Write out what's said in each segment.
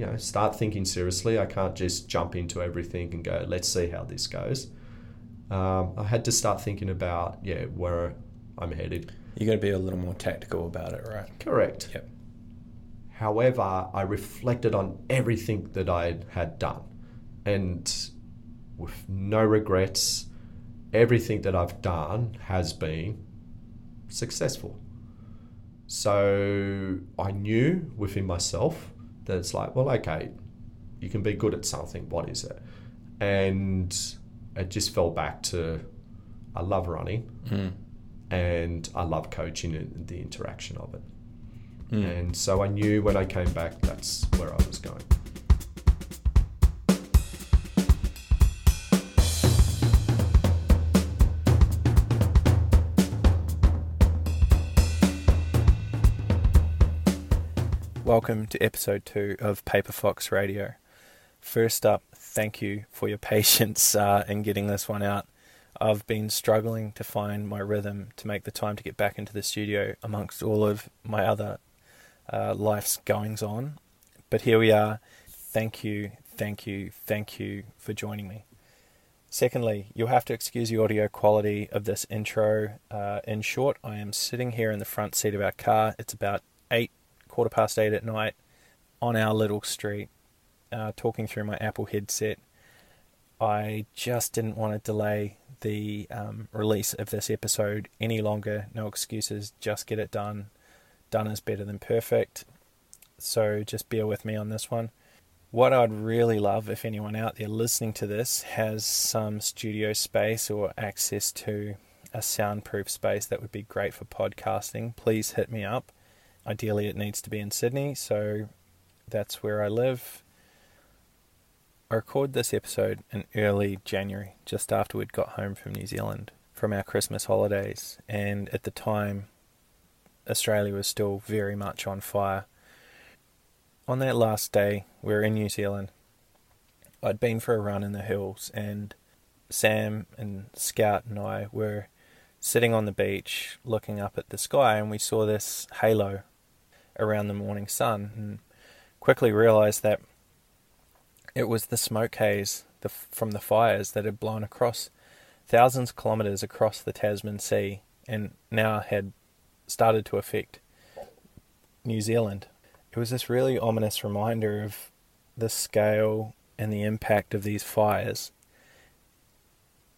you know, start thinking seriously. I can't just jump into everything and go, let's see how this goes. Um, I had to start thinking about, yeah, where I'm headed. You got to be a little more tactical about it, right? Correct. Yep. However, I reflected on everything that I had done and with no regrets, everything that I've done has been successful. So I knew within myself that it's like, well, okay, you can be good at something. What is it? And it just fell back to I love running Mm. and I love coaching and the interaction of it. Mm. And so I knew when I came back that's where I was going. Welcome to episode two of Paper Fox Radio. First up, thank you for your patience uh, in getting this one out. I've been struggling to find my rhythm to make the time to get back into the studio amongst all of my other uh, life's goings on. But here we are. Thank you, thank you, thank you for joining me. Secondly, you'll have to excuse the audio quality of this intro. Uh, in short, I am sitting here in the front seat of our car. It's about eight, quarter past eight at night on our little street, uh, talking through my Apple headset. I just didn't want to delay the um, release of this episode any longer. No excuses, just get it done. Done is better than perfect. So just bear with me on this one. What I'd really love if anyone out there listening to this has some studio space or access to a soundproof space that would be great for podcasting, please hit me up. Ideally, it needs to be in Sydney, so that's where I live. I recorded this episode in early January, just after we'd got home from New Zealand from our Christmas holidays, and at the time, Australia was still very much on fire. On that last day, we were in New Zealand. I'd been for a run in the hills, and Sam and Scout and I were sitting on the beach looking up at the sky, and we saw this halo around the morning sun, and quickly realized that it was the smoke haze the, from the fires that had blown across thousands of kilometres across the Tasman Sea and now had started to affect New Zealand. It was this really ominous reminder of the scale and the impact of these fires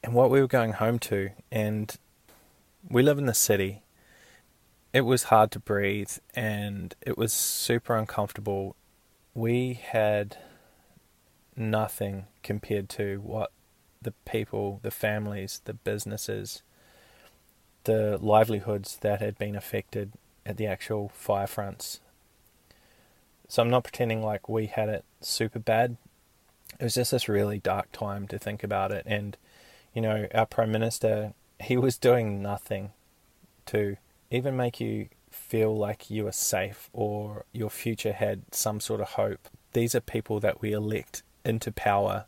and what we were going home to. And we live in the city. It was hard to breathe and it was super uncomfortable. We had nothing compared to what the people, the families, the businesses, the livelihoods that had been affected at the actual fire fronts. So I'm not pretending like we had it super bad. It was just this really dark time to think about it. And, you know, our Prime Minister, he was doing nothing to even make you feel like you are safe or your future had some sort of hope. These are people that we elect into power,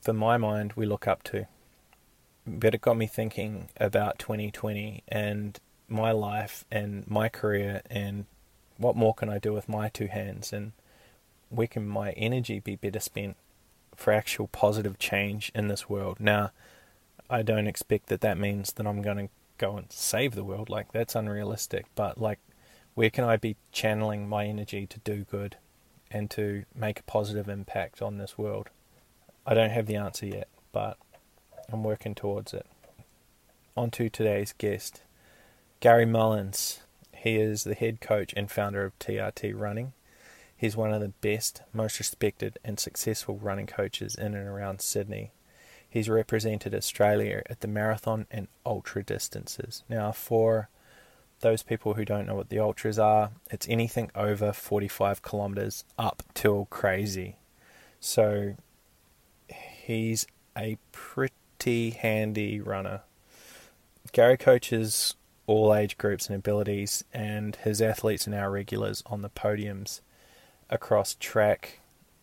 for my mind, we look up to. But it got me thinking about 2020 and my life and my career and what more can I do with my two hands and where can my energy be better spent for actual positive change in this world. Now, I don't expect that that means that I'm going to go and save the world. Like, that's unrealistic. But, like, where can I be channeling my energy to do good and to make a positive impact on this world? I don't have the answer yet, but I'm working towards it. On to today's guest, Gary Mullins. He is the head coach and founder of TRT Running. He's one of the best, most respected, and successful running coaches in and around Sydney. He's represented Australia at the marathon and ultra distances. Now, for those people who don't know what the ultras are, it's anything over 45 kilometres up till crazy. So he's a pretty handy runner. Gary coaches all age groups and abilities, and his athletes are now regulars on the podiums across track,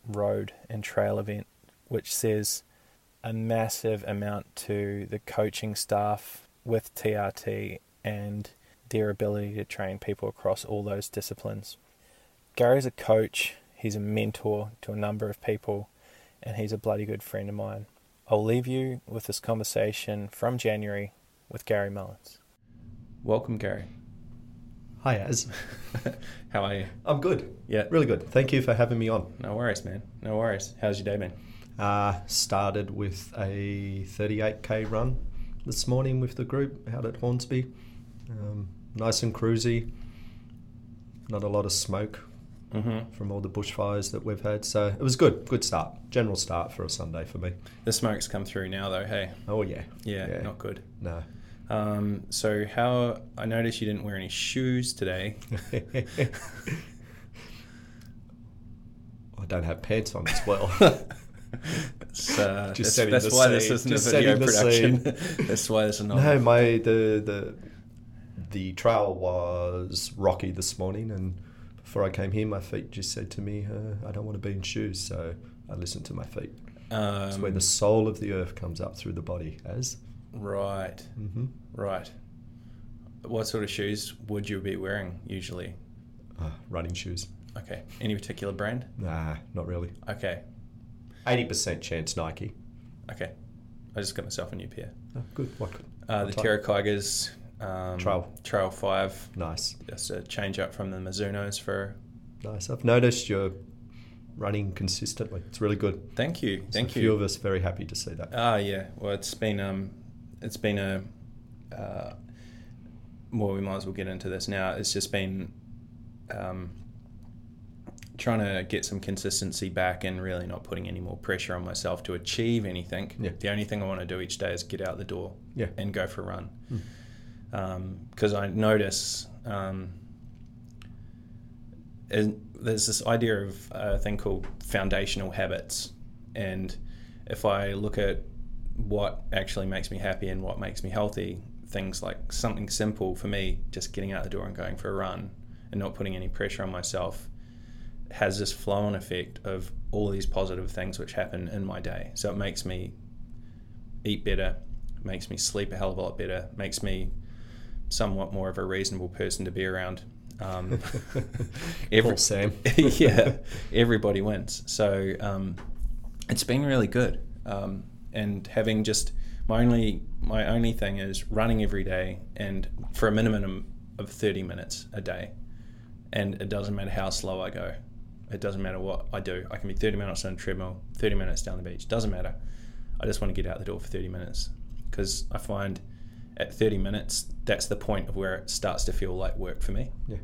road, and trail event, which says a massive amount to the coaching staff with TRT and their ability to train people across all those disciplines. Gary's a coach, He's a mentor to a number of people, and he's a bloody good friend of mine. I'll leave you with this conversation from January with Gary Mullins. Welcome, Gary. Hi, Az. How are you? I'm good. Yeah. Really good. Thank you for having me on. No worries, man. No worries. How's your day been? Uh, started with a 38k run this morning with the group out at Hornsby. Um, nice and cruisy. Not a lot of smoke Mm-hmm. from all the bushfires that we've had. So it was good. Good start. General start for a Sunday for me. The smoke's come through now, though. Hey. Oh, yeah. Yeah, Yeah. not good. No. Um, so how I noticed you didn't wear any shoes today. I don't have pants on as well. Uh, that's that's why this isn't Just a video production. that's why this is not. no, my the the the trail was rocky this morning, and before I came here, my feet just said to me, uh, "I don't want to be in shoes." So I listened to my feet. um, It's where the soul of the earth comes up through the body. As right, mm-hmm. right. What sort of shoes would you be wearing usually? uh, running shoes. Okay, any particular brand? Nah, not really. Okay, Eighty percent chance Nike. okay. I just got myself a new pair. Oh, good. What? Uh, the Terra Kigers um, Trail. Trail Five. Nice, Just a change up from the Mizuno's for. nice. I've noticed you're running consistently. It's really good. Thank you, thank a you. A few of us very happy to see that. Ah, yeah. Well, it's been um, it's been a. Uh, well, we might as well get into this now. It's just been um, trying to get some consistency back and really not putting any more pressure on myself to achieve anything. Yeah. The only thing I want to do each day is get out the door Yeah. and go for a run. Mm. Because I notice um, there's this idea of a thing called foundational habits. And if I look at what actually makes me happy and what makes me healthy, things like something simple for me, just getting out the door and going for a run and not putting any pressure on myself, has this flow on effect of all these positive things which happen in my day. So it makes me eat better, makes me sleep a hell of a lot better, makes me somewhat more of a reasonable person to be around. Um, every- Sam. yeah, everybody wins. So um, it's been really good. Um, and having just my only my only thing is running every day and for a minimum of 30 minutes a day. And it doesn't matter how slow I go. It doesn't matter what I do. I can be 30 minutes on a treadmill, 30 minutes down the beach. Doesn't matter. I just want to get out the door for 30 minutes because I find at 30 minutes that's the point of where it starts to feel like work for me. Yeah.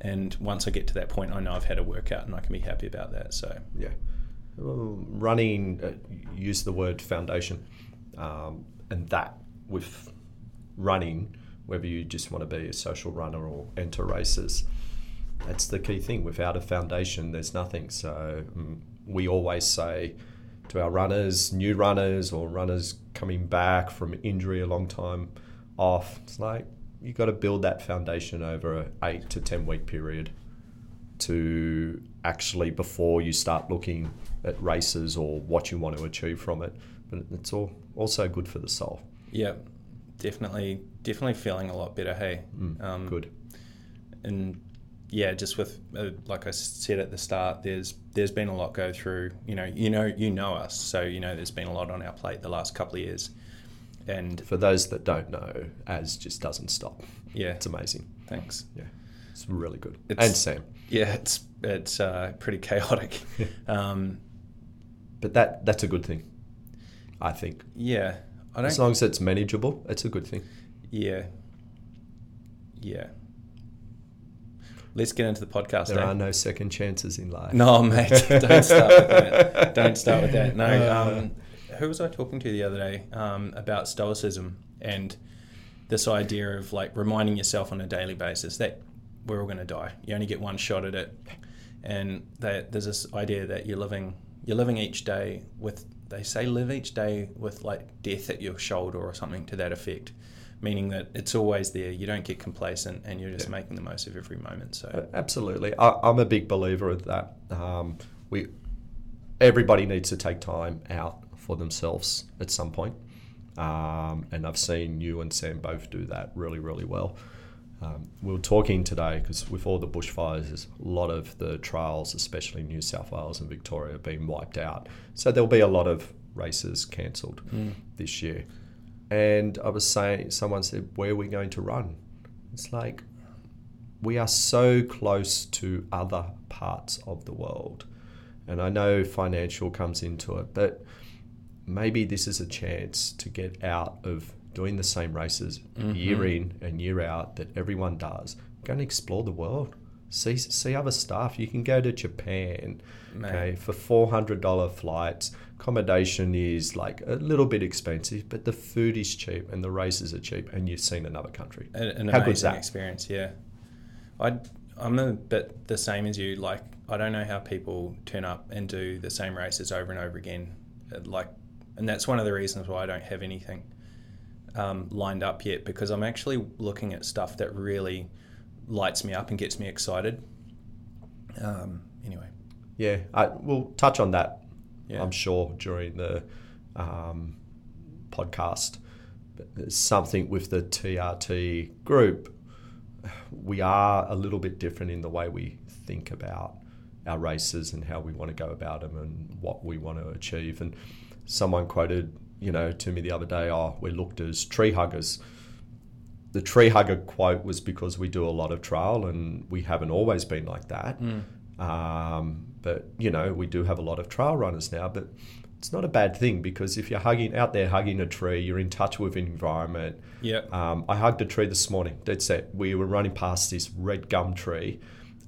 And once I get to that point, I know I've had a workout and I can be happy about that. So, Yeah. Well, running, uh, use the word foundation. Um, and that with running, whether you just want to be a social runner or enter races, that's the key thing. Without a foundation, there's nothing. So mm, we always say to our runners, new runners or runners coming back from injury a long time off, it's like you've got to build that foundation over a eight to ten week period to actually before you start looking at races or what you want to achieve from it. But it's all also good for the soul. yeah, definitely, definitely feeling a lot better. Hey, Mm, um, good. And yeah, just with uh, like I said at the start, there's there's been a lot go through. You know, you know, you know us, so you know there's been a lot on our plate the last couple of years. And For those that don't know, as just doesn't stop. yeah, It's amazing. thanks. Yeah, it's really good. It's- and Sam, Yeah, it's it's uh, pretty chaotic. um, but that that's a good thing. I think yeah, I don't. as long as it's manageable, it's a good thing. Yeah. Yeah. Let's get into the podcast. There eh? are no second chances in life. No, mate, don't start with that. Don't start with that. No. Uh. Um, who was I talking to the other day um, about stoicism and this idea of like reminding yourself on a daily basis that we're all going to die. You only get one shot at it, and that there's this idea that you're living you're living each day with they say live each day with like death at your shoulder or something to that effect meaning that it's always there you don't get complacent and you're just Yeah. making the most of every moment so Absolutely, I, I'm a big believer of that. Um, we, everybody needs to take time out for themselves at some point, um, and I've seen you and Sam both do that really, really well. Um, we were talking today because with all the bushfires, a lot of the trails, especially New South Wales and Victoria, have been wiped out. So there'll be a lot of races cancelled Mm. this year. And I was saying, someone said, Where are we going to run? It's like we are so close to other parts of the world. And I know financial comes into it, but maybe this is a chance to get out of doing the same races year mm-hmm. in and year out that everyone does. Go and explore the world. See see other stuff. You can go to Japan, Mate. okay, for four hundred dollar flights. Accommodation is like a little bit expensive, but the food is cheap and the races are cheap, and you've seen another country. An, an How good's that? experience, yeah. I I'm a bit the same as you. Like I don't know how people turn up and do the same races over and over again. Uh, Like, and that's one of the reasons why I don't have anything um, lined up yet because I'm actually looking at stuff that really lights me up and gets me excited. Um, anyway, Yeah, I, we'll touch on that, Yeah. I'm sure, during the um, podcast. But something with the TRT group. We are a little bit different in the way we think about our races and how we want to go about them and what we want to achieve. And someone quoted, you know, to me the other day, "Oh, we're looked as tree huggers." The tree hugger quote was because we do a lot of trail and we haven't always been like that. Um, but you know, we do have a lot of trail runners now, but it's not a bad thing because if you're hugging out there, hugging a tree, you're in touch with environment. yeah, Um, I hugged a tree this morning. Dead set. We were running past this red gum tree,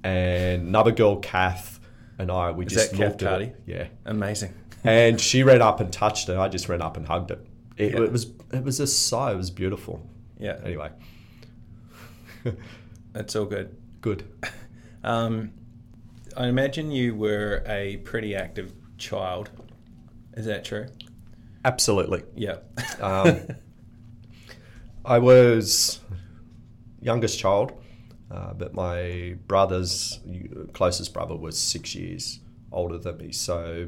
and another girl, Kath, and I, we Is just looked at it. Yeah, amazing. and she ran up and touched it. I just ran up and hugged it. It, Yeah. it was it was a sigh. It was beautiful. Yeah, Anyway, it's all good. good. Um, I imagine you were a pretty active child. Is that true? Absolutely. Yeah. Um, I was youngest child, uh, but my brother's closest brother was six years older than me. So,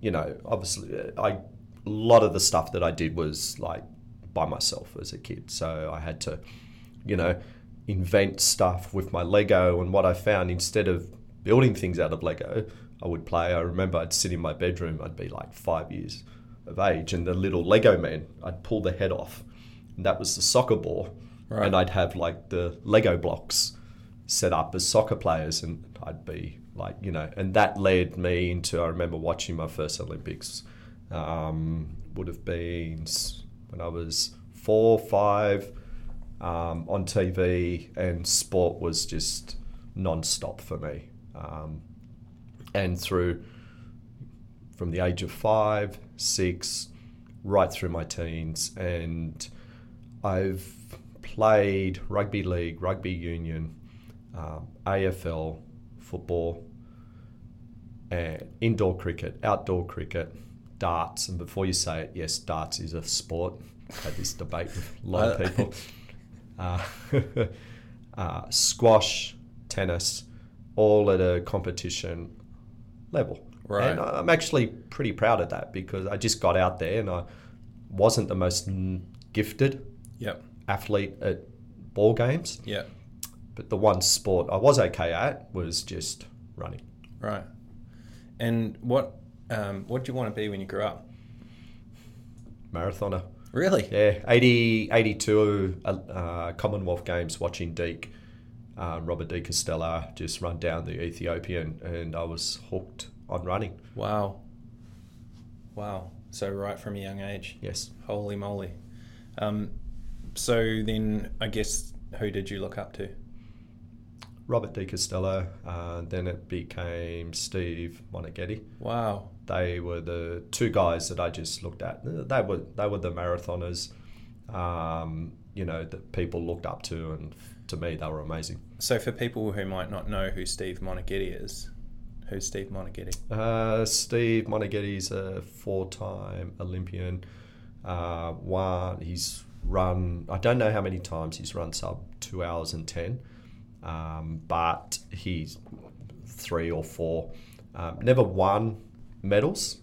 you know, obviously, I a lot of the stuff that I did was like by myself as a kid. So I had to, you know, invent stuff with my Lego. And what I found instead of building things out of Lego, I would play. I remember I'd sit in my bedroom. I'd be like five years of age, and the little Lego man, I'd pull the head off, and that was the soccer ball, Right. and I'd have like the Lego blocks set up as soccer players, and I'd be like, you know, and that led me into. I remember watching my first Olympics. Um, would have been when I was four, five, um, on TV, and sport was just non-stop for me. Um, and through from the age of five, six, right through my teens, and I've played rugby league, rugby union, um, AFL, football, and indoor cricket, outdoor cricket, darts. And before you say it, yes, darts is a sport. I've Had this debate with a lot of Uh, people. Uh, uh, squash, tennis, all at a competition level. Right. And I'm actually pretty proud of that because I just got out there and I wasn't the most gifted Yep. athlete at ball games, Yep. but the one sport I was okay at was just running. Right. And what um, what do you want to be when you grew up? Marathoner. Really? Yeah, 80, 82 uh, uh, Commonwealth Games watching Deek, uh, Robert De Castella just run down the Ethiopian, and I was hooked on running. Wow. Wow. So right from a young age. Yes. Holy moly. Um, so then I guess who did you look up to? Robert De Castella, uh, then it became Steve Moneghetti. Wow. They were the two guys that I just looked at. They were they were the marathoners, um, you know, that people looked up to, and to me they were amazing. So for people who might not know who Steve Moneghetti is, who's Steve Moneghetti? Uh, Steve Moneghetti's a four-time Olympian. Uh, one, he's run. I don't know how many times he's run sub two hours and ten, um, but he's three or four. Um, never won medals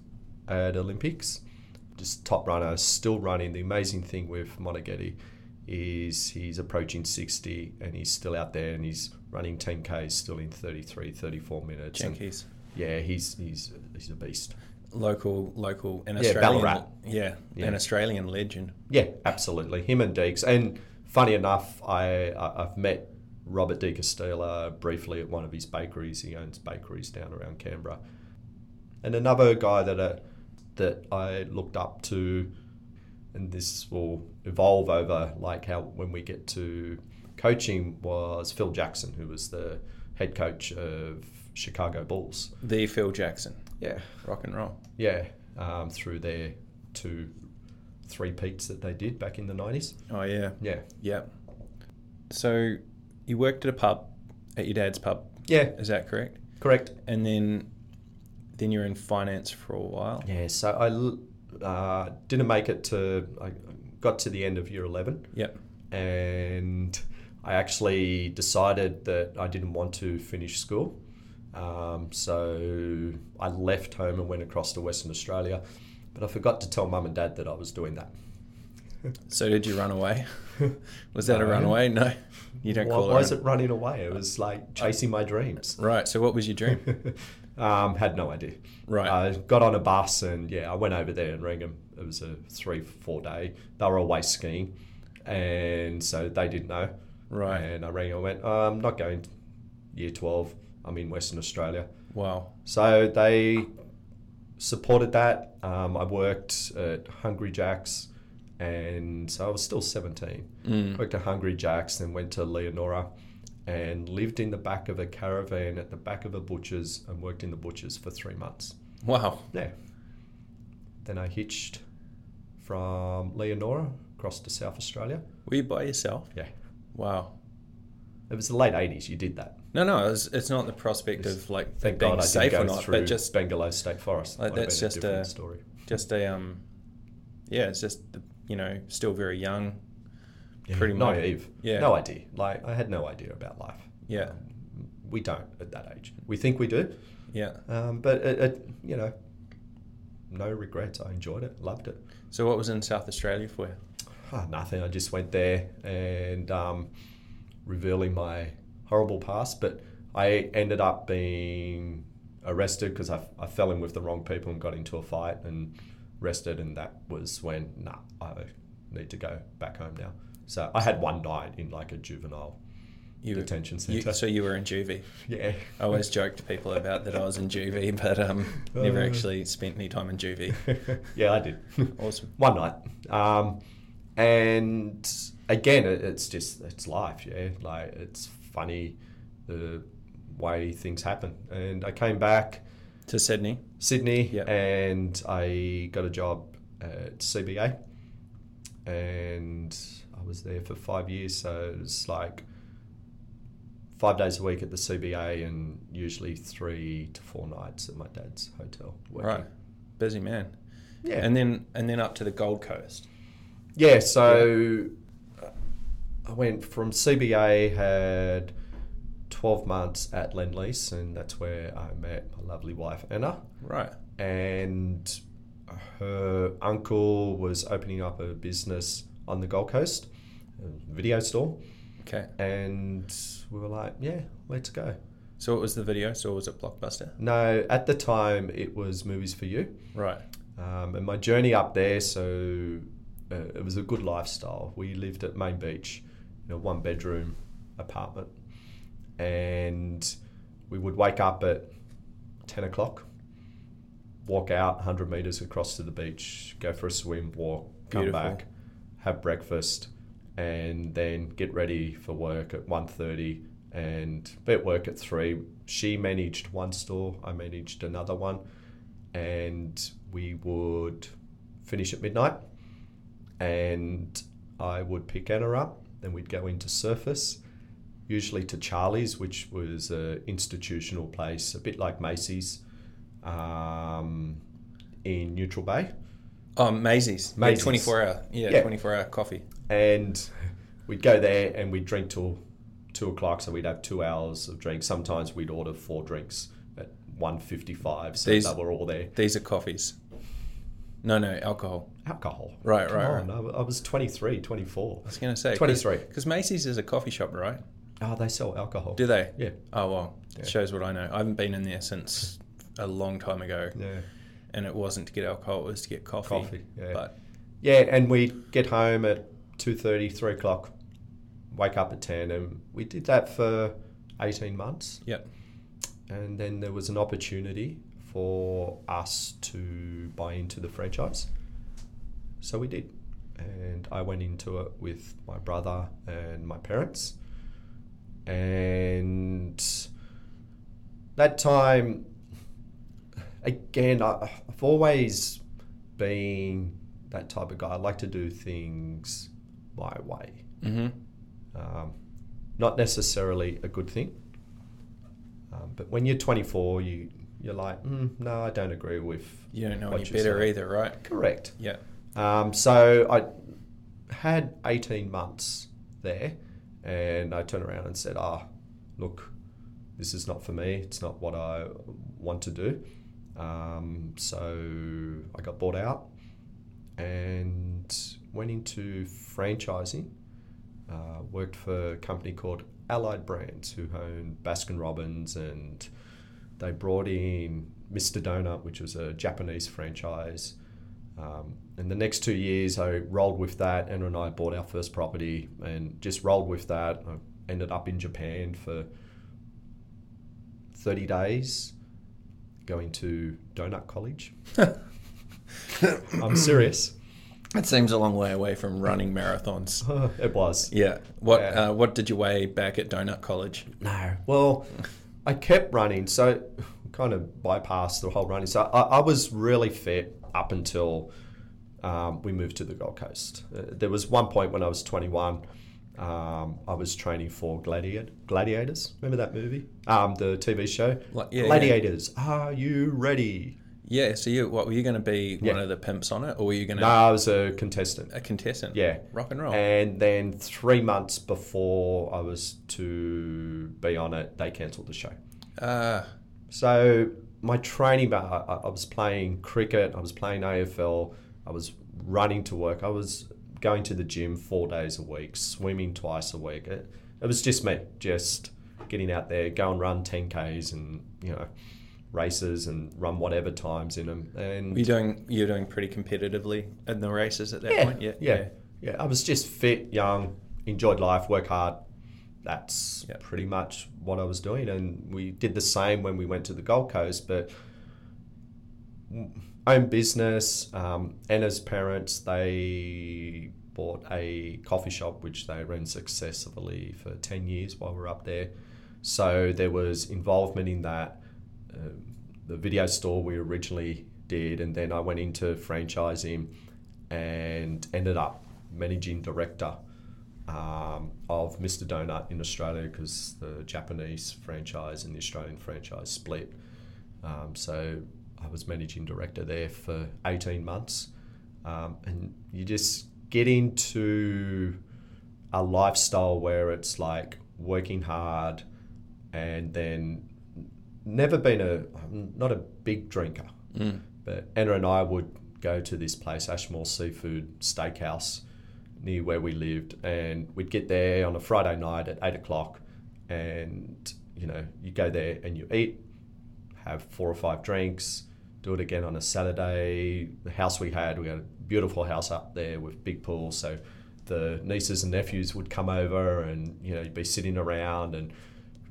at Olympics. Just top runner, still running. The amazing thing with Moneghetti is he's approaching 60 and he's still out there and he's running 10Ks still in 33, 34 minutes. And Jenkies. yeah, he's, he's, he's a beast. Local, local, an Yeah, Australian, Ballarat. yeah, Yeah. an Australian legend. Yeah, absolutely. Him and Deeks. And funny enough, I, I I've met Robert De Castella briefly at one of his bakeries. He owns bakeries down around Canberra. And another guy that uh, that I looked up to, and this will evolve over like how when we get to coaching was Phil Jackson, who was the head coach of Chicago Bulls. The Phil Jackson, Yeah, rock and roll. yeah, um, through their two, three peats that they did back in the nineties. Oh yeah, Yeah, yeah. So you worked at a pub, at your dad's pub. yeah, Is that correct? correct. And then, then you're in finance for a while. Yeah, so I l- uh, didn't make it to. I got to the end of year eleven, Yep. and I actually decided that I didn't want to finish school. Um, so I left home and went across to Western Australia, but I forgot to tell mum and dad that I was doing that. So did you run away? Was that a runaway? No, you don't Why call it. was run- it running away? It was like chasing my dreams. Right. So what was your dream? um, had no idea. Right. I got on a bus and yeah, I went over there and rang them. It was a three, four day. They were away skiing, and so they didn't know. Right. And I rang and went, oh, I'm not going year 12. I'm in Western Australia. Wow. So they supported that. Um, I worked at Hungry Jack's, and so I was still 17. Mm. Worked at Hungry Jack's, then went to Leonora and lived in the back of a caravan at the back of a butcher's and worked in the butcher's for three months. Wow. Yeah. Then I hitched from Leonora across to South Australia. Were you by yourself? Yeah. Wow. It was the late 80s, you did that. No, no. It's, it's not the prospect It's- of like Thank being God I safe didn't or go not, through but just Belanglo State Forest. Like, that's just a a- story. just a um. Yeah, it's just you know still very young. Yeah, pretty much. naive. Yeah. No idea. Like I had no idea about life. Yeah. Um, we don't at that age. We think we do, Yeah. um, but it, it, you know, no regrets. I enjoyed it, loved it. So what was in South Australia for you? Ah, nothing. I just went there and um, revealing my horrible past. But I ended up being arrested because I, I fell in with the wrong people and got into a fight and arrested. And that was when, nah, I need to go back home now. So I had one night in like a juvenile You, detention you centre. so you were in juvie. yeah. I always joke to people about that I was in juvie, but um, never Uh. actually spent any time in juvie. yeah, I did. Awesome. one night. Um, and again, it, it's just it's life. Yeah, like it's funny the way things happen. And I came back To Sydney. Sydney, Yep. and I got a job at CBA, and I was there for five years. So it was like five days a week at the CBA, and usually three to four nights at my dad's hotel. Working. Right. Busy man. Yeah. And then and then up to the Gold Coast. Yeah, so uh, I went from CBA, had 12 months at Lendlease, and that's where I met my lovely wife, Anna. Right. And her uncle was opening up a business on the Gold Coast, video store. Okay. And we were like, yeah, let's go. So it was the video? So was it Blockbuster? No, at the time it was Movies for You. Right. Um, and my journey up there, so uh, it was a good lifestyle. We lived at Main Beach in a one bedroom apartment, and we would wake up at 10 o'clock, walk out 100 meters across to the beach, go for a swim, walk, come Beautiful. back, have breakfast, and then get ready for work at 1.30 and be at work at 3. She managed one store, I managed another one and we would finish at midnight and I would pick Anna up then we'd go into Surfers usually to Charlie's which was a institutional place a bit like Macy's um, in Neutral Bay Oh, Maisie's. Maisie's. Yeah, 24 hour. Yeah, Yeah. 24 hour coffee. and we'd go there and we'd drink till two o'clock so we'd have two hours of drinks sometimes we'd order four drinks at 155 so These- that were all there These are coffees. No, no, alcohol. Alcohol. Right, Come right, on, right. I I was 23, 24. I was going to say 23. because Macy's is a coffee shop, right? Oh, they sell alcohol. Do they? Yeah. Oh well, Yeah. it shows what I know. I haven't been in there since a long time ago, Yeah. And it wasn't to get alcohol; it was to get coffee. Coffee. Yeah. But Yeah, and we get home at 2.30, 3 o'clock, wake up at 10, and we did that for 18 months. Yep. And then there was an opportunity for us to buy into the franchise. So we did. And I went into it with my brother and my parents. And that time, again, I, I've always been that type of guy. I like to do things my way. hmm Um, not necessarily a good thing. Um, but when you're 24, you you're like, mm, no, I don't agree with. you don't know any better say." either, right? Correct. Yeah. Um, so I had 18 months there, and I turned around and said, "Ah, look, this is not for me. It's not what I want to do." Um, so I got bought out and went into franchising. Uh, worked for a company called Allied Brands, who own Baskin Robbins, and they brought in Mr. Donut, which was a Japanese franchise. Um, the next two years, I rolled with that. Anna and I bought our first property and just rolled with that. I ended up in Japan for 30 days, going to Donut College. I'm serious. It seems a long way away from running marathons. it was. Yeah. What Yeah. Uh, What did you weigh back at Donut College? No. Well, I kept running, so kind of bypassed the whole running. So I, I was really fit up until um, we moved to the Gold Coast. Uh, there was one point when I was 21. Um, I was training for Gladiator, Gladiators. Remember that movie? Um, the TV show? Like, yeah, yeah. Gladiators. Are you ready? Yeah. So you, what were you going to be? Yeah. One of the pimps on it, or were you going to No, I was a contestant. a contestant? Yeah. Rock and roll. And then three months before I was to be on it, they cancelled the show. uh, So my training, but I, I was playing cricket, I was playing AFL, I was running to work, I was going to the gym four days a week, swimming twice a week. It, it was just me, just getting out there, go and run 10Ks and, you know, races and run whatever times in them. And were you doing? You're doing pretty competitively in the races at that yeah, point. Yeah. yeah, yeah. I was just fit, young, enjoyed life, work hard. That's Yeah. pretty much what I was doing, and we did the same when we went to the Gold Coast. But own business. Um, Anna's parents they bought a coffee shop which they ran successfully for ten years while we were up there. So there was involvement in that. Um, the video store we originally did, and then I went into franchising and ended up managing director um, of Mr. Donut in Australia because the Japanese franchise and the Australian franchise split. Um, so I was managing director there for 18 months. Um, and you just get into a lifestyle where it's like working hard and then never been a, I'm not a big drinker, Mm. but Anna and I would go to this place, Ashmore Seafood Steakhouse, near where we lived, and we'd get there on a Friday night at eight o'clock, and you know you go there and you eat, have four or five drinks, do it again on a Saturday. The house we had, we had a beautiful house up there with big pool, so the nieces and nephews would come over, and you know you'd be sitting around and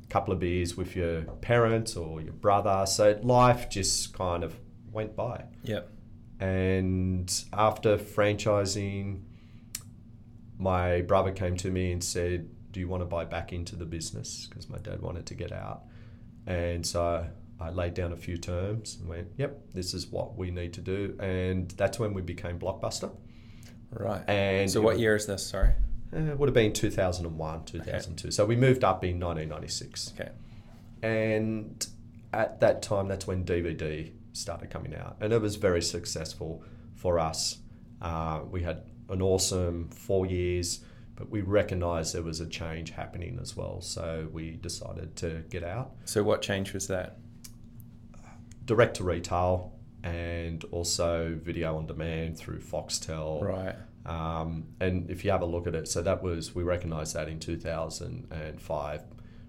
a couple of beers with your parents or your brother. So life just kind of went by. Yeah. And after franchising, my brother came to me and said, Do you want to buy back into the business? Because my dad wanted to get out. And so I laid down a few terms and went, Yep, this is what we need to do. And that's when we became Blockbuster. Right. And so what year is this? Sorry. uh, It would have been 2001, 2002. So we moved up in 1996. Okay. And at that time, that's when DVD started coming out, and it was very successful for us. Uh, we had an awesome four years, but we recognised there was a change happening as well, so we decided to get out. So what change was that? Direct to retail and also video on demand through Foxtel. Right. Um, and if you have a look at it, so that was, we recognised that in 2005.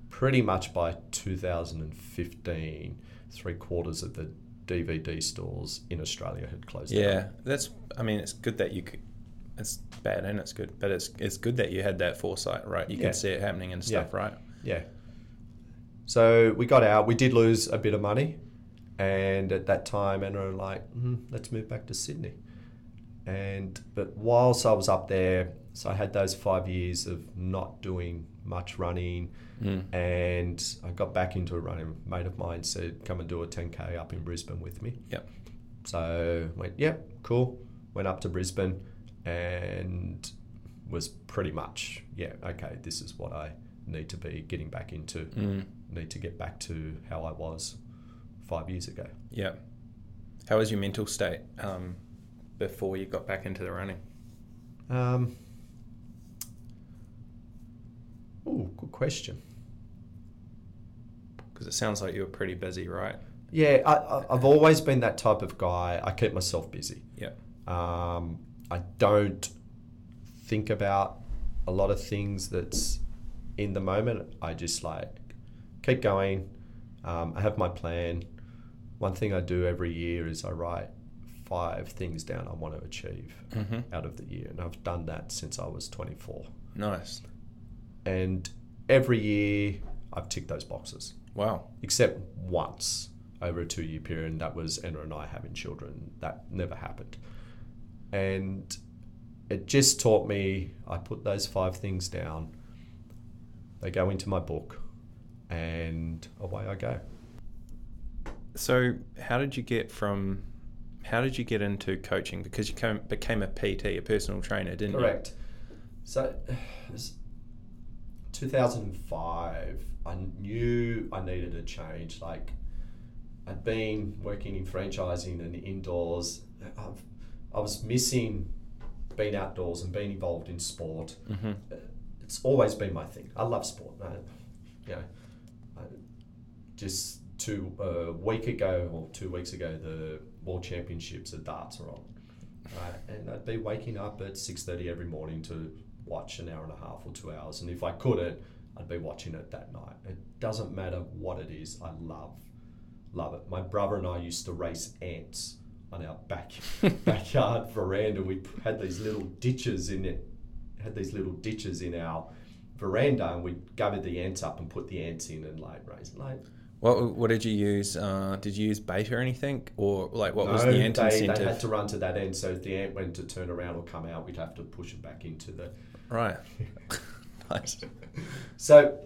Pretty much by 2015, three quarters of the DVD stores in Australia had closed Yeah, down. that's. I mean, it's good that you could. It's bad and it's good, but it's it's good that you had that foresight, right? You Yeah. could see it happening and stuff, Yeah. right? Yeah. So we got out. We did lose a bit of money, and at that time, and we were like, mm, "Let's move back to Sydney." And but whilst I was up there, so I had those five years of not doing much running, Mm. and I got back into a running. A mate of mine said, "Come and do a 10k up in Brisbane with me." Yep. So went, "Yep, cool." Went up to Brisbane, and was pretty much, yeah, okay. This is what I need to be getting back into. Mm. Need to get back to how I was five years ago. Yeah. How was your mental state um, before you got back into the running? Um, oh, good question. Because it sounds like you were pretty busy, right? Yeah, I, I, I've always been that type of guy. I keep myself busy. Yeah. Um, I don't think about a lot of things that's in the moment. I just like keep going. Um, I have my plan. One thing I do every year is I write five things down I want to achieve Mm-hmm. out of the year, and I've done that since I was 24. Nice. And every year I've ticked those boxes, Wow. except once over a two year period, and that was Anna and I having children. That never happened. And it just taught me I put those five things down, they go into my book, and away I go. So, how did you get from? How did you get into coaching? Because you came, became a PT, a personal trainer, didn't you? Correct. So, it was 2005, I knew I needed a change. Like, I'd been working in franchising and indoors. I've, I was missing being outdoors and being involved in sport. Mm-hmm. It's always been my thing. I love sport. I, you know, I, just two a week ago or two weeks ago, the World Championships of darts are on, right? And I'd be waking up at six thirty every morning to watch an hour and a half or two hours, and if I couldn't, I'd be watching it that night. It doesn't matter what it is. I love, love it. My brother and I used to race ants on our back backyard veranda. We had these little ditches in it, had these little ditches in our veranda, and we'd gather the ants up and put the ants in and like raise like. What What did you use? Uh, did you use bait or anything, or like what was the ant they, incentive? They had to run to that end, so if the ant went to turn around or come out, we'd have to push it back into the. Right. nice. So,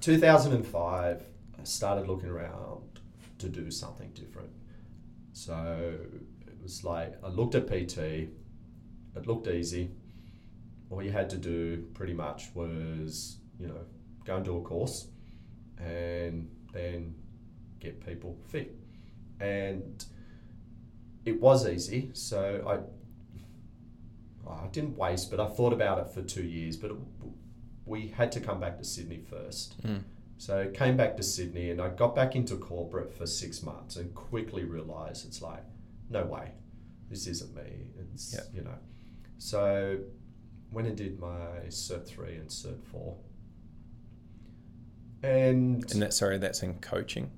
2005, I started looking around to do something different. So it was like I looked at PT. It looked easy. All you had to do pretty much was you know go and do a course, and then get people fit, and it was easy. So I I didn't waste, but I thought about it for two years. But it, we had to come back to Sydney first. Mm. So came back to Sydney and I got back into corporate for six months and quickly realised it's like, no way, this isn't me. It's Yep. you know. So went and did my Cert three and Cert four. And And that sorry, that's in coaching.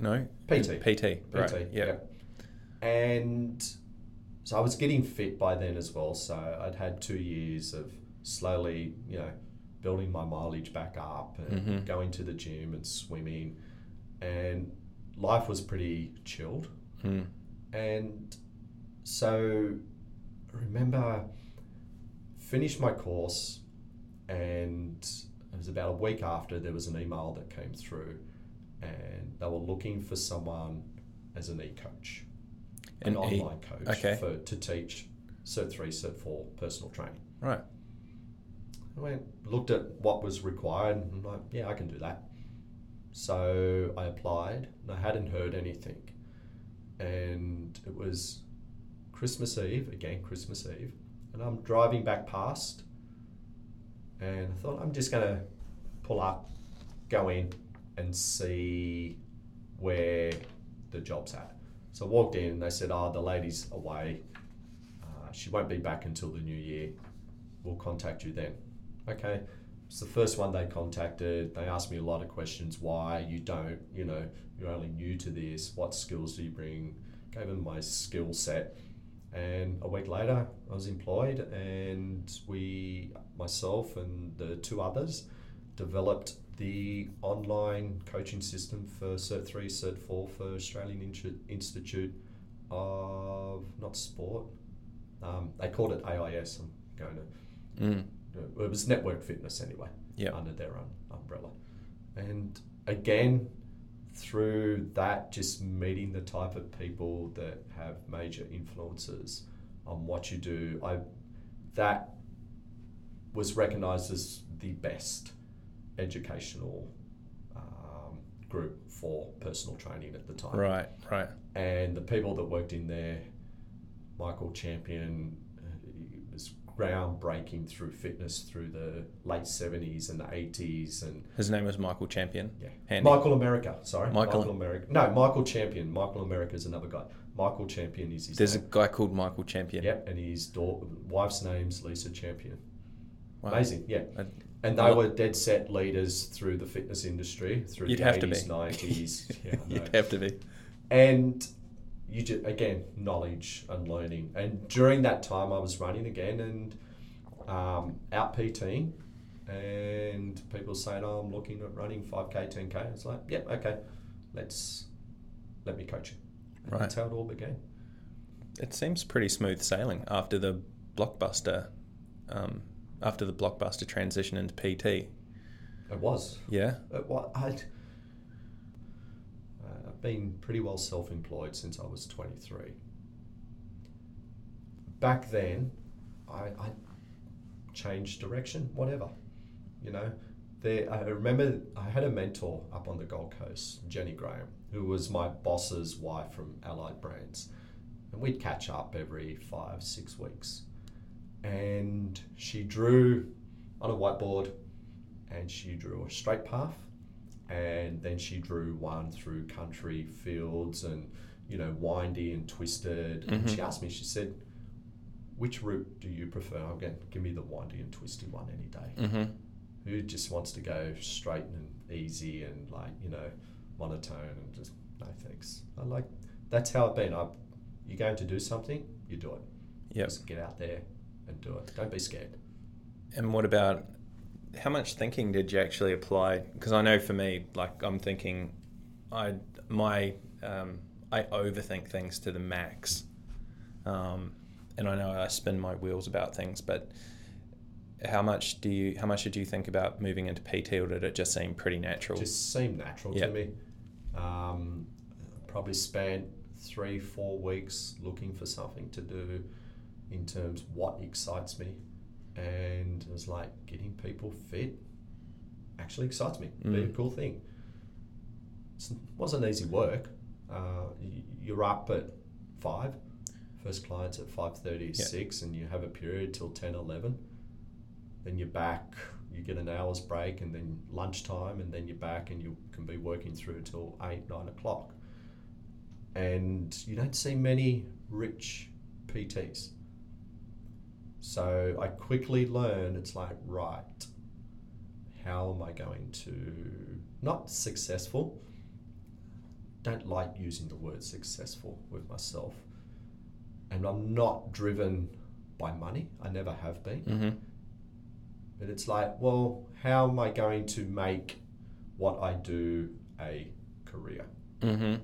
No. PT. PT. Right. PT, Yeah. And so I was getting fit by then as well. So I'd had two years of slowly, you know, building my mileage back up and Mhm. going to the gym and swimming. And life was pretty chilled. Mm. And so I remember finished my course and it was about a week after there was an email that came through and they were looking for someone as an e-coach, an, An e- online coach okay. for to teach Cert 3, Cert 4 personal training. Right. I went, looked at what was required, and I'm like, yeah, I can do that. So I applied, and I hadn't heard anything. And it was Christmas Eve, again, Christmas Eve, and I'm driving back past, and I thought, I'm just going to pull up, go in, and see where the job's at. So I walked in and they said, "Oh, the lady's away. Uh, she won't be back until the new year. We'll contact you then." Okay. It's the first one they contacted. They asked me a lot of questions. Why you don't? You know, you're only new to this. What skills do you bring? Gave them my skill set. And a week later, I was employed, and we, myself and the two others, developed the online coaching system for Cert 3, Cert 4 for Australian Insti- Institute of, not sport, um, they called it AIS. I'm going to, Mm. it was Network Fitness anyway, Yep. under their own umbrella. And again, through that, just meeting the type of people that have major influences on what you do, I that was recognised as the best educational um, group for personal training at the time. Right, right. And the people that worked in there, Michael Champion, was groundbreaking through fitness through the late 70s and the 80s and His name was Michael Champion. yeah. Handy. Michael America, sorry. Michael- America. No, Michael Champion. Michael America is another guy. Michael Champion is his There's a guy called Michael Champion. Yep, and his daughter, wife's name's Lisa Champion. Wow. Amazing, yeah. I- And they were dead set leaders through the fitness industry through You'd the have to 80s, be. 90s. Yeah, You'd have to be. and you just again knowledge and learning and during that time i was running again and um, out pting and people saying oh i'm looking at running 5k 10k it's like yep okay let's let me coach you and Right. that's how it all began It seems pretty smooth sailing after the blockbuster, um, after the blockbuster transition into PT. it was Yeah. it was been pretty well self-employed since i was 23 back then i, I changed direction whatever you know? There i remember i had a mentor up on the gold coast jenny graham who was my boss's wife from allied brands. And we'd catch up every five six weeks. And she drew on a whiteboard and she drew a straight path and then she drew one through country fields and you know windy and twisted. And Mhm. she asked me she said which route do you prefer? Again give me the windy and twisty one any day. Mm-hmm. who just wants to go straight and easy and like you know monotone and just no thanks. I like that's how i've been. I you're going to do something you do it. Yep. just get out there and do it. Don't be scared. And what about how much thinking did you actually apply? Because I know for me, like I'm thinking, I my um, I overthink things to the max, um, and I know I spin my wheels about things. But how much do you? How much did you think about moving into PT, or did it just seem pretty natural? just seemed natural Yeah. to me. Um, probably spent three, four weeks looking for something to do in terms what excites me, and it was like getting people fit. Actually excites me. Be a Mm. cool thing. It wasn't easy work. Uh, you're up at five. First clients at five thirty, Yeah. six, and you have a period till 10, 11. Then you're back. You get an hour's break, and then lunchtime, and then you're back, and you can be working through till eight, nine o'clock. And you don't see many rich PTs. So I quickly learned it's like, right, how am I going to, not successful, don't like using the word successful with myself. And I'm not driven by money, I never have been. mm-hmm. But it's like, well, how am I going to make what I do a career? Mm-hmm.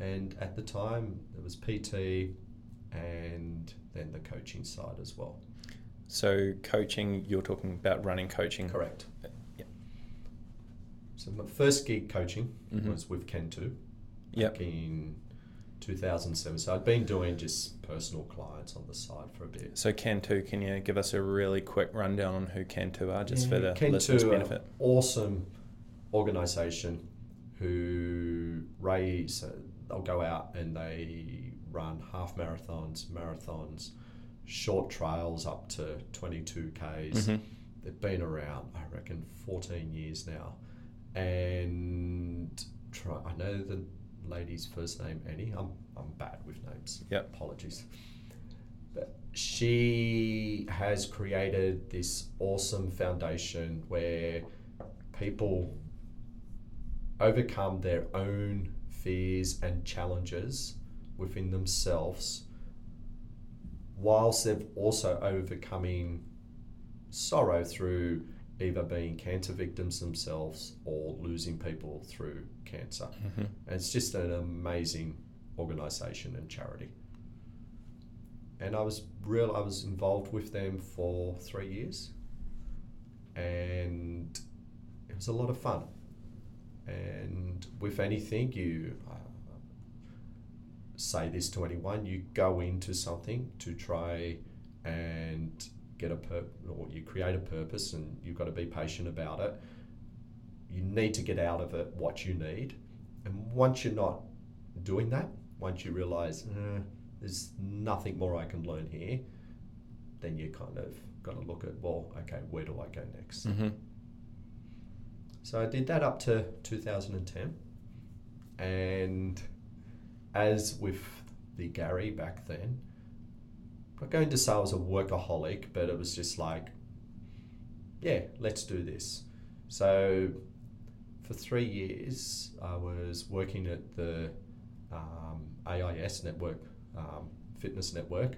And at the time, it was PT and then the coaching side as well. So coaching, you're talking about running coaching. Correct. So my first gig coaching Mhm. was with Can Too Yep. back in 2007. So I'd been doing just personal clients on the side for a bit. So Can Too, can you give us a really quick rundown on who Can Too are, just for the Ken2 listeners' benefit? Awesome organisation who raise, uh, they'll go out and they run half marathons, marathons, short trails up to 22Ks. Mhm. They've been around, I reckon, 14 years now. And try, I know the lady's first name Annie. I'm I'm bad with names. Yep. Apologies. But she has created this awesome foundation where people overcome their own fears and challenges within themselves whilst they've also overcoming sorrow through either being cancer victims themselves or losing people through cancer. Mm-hmm. And it's just an amazing organization and charity. And I was real I was involved with them for 3 years. And it was a lot of fun. And with anything you say this to anyone, you go into something to try and get a pur- or you create a purpose and you've got to be patient about it. You need to get out of it what you need. And once you're not doing that, once you realize eh, there's nothing more I can learn here, then you kind of got to look at, well, okay, where do I go next? Mm-hmm. So I did that up to 2010. And as with the Gary back then, I'm not going to say I was a workaholic, but it was just like, yeah, let's do this. So for three years, I was working at the um, AIS network, um, fitness network,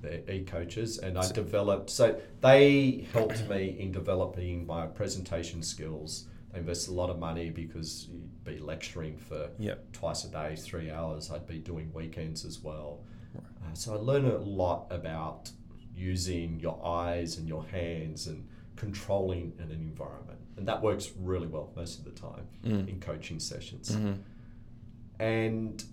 the e coaches, and I developed. So they helped me in developing my presentation skills. They invested a lot of money because you'd be lecturing for Yep. twice a day, three hours. I'd be doing weekends as well. Uh, so I learned a lot about using your eyes and your hands and controlling in an environment. And that works really well most of the time Mm. in coaching sessions. Mm-hmm. And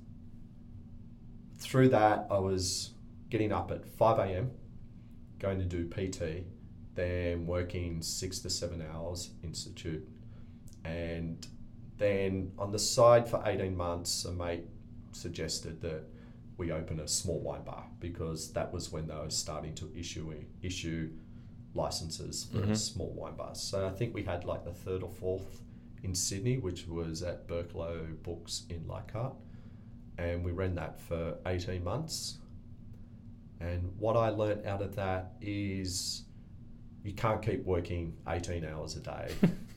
through that, I was getting up at 5 a.m., going to do PT, then working six to seven hours institute. And then on the side for 18 months, a mate suggested that we open a small wine bar because that was when they were starting to issue issue licenses for Mhm. small wine bars. So I think we had like the third or fourth in Sydney, which was at Burklow Books in Leichhardt. And we ran that for 18 months. And what I learnt out of that is you can't keep working 18 hours a day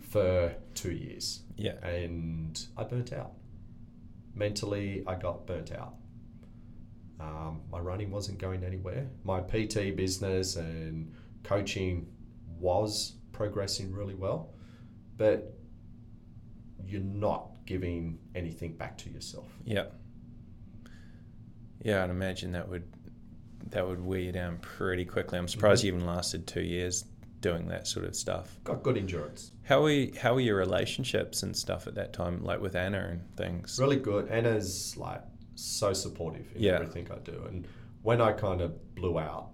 for two years. Yeah. And I burnt out. Mentally, I got burnt out. Um, my running wasn't going anywhere. My PT business and coaching was progressing really well, but you're not giving anything back to yourself. Yeah. Yeah, I'd imagine that would that would wear you down pretty quickly. I'm surprised Mhm. you even lasted two years doing that sort of stuff. Got good endurance. How were you, how were your relationships and stuff at that time, like with Anna and things? Really good. Anna's like so supportive in Yeah. everything I do. And when I kind of blew out,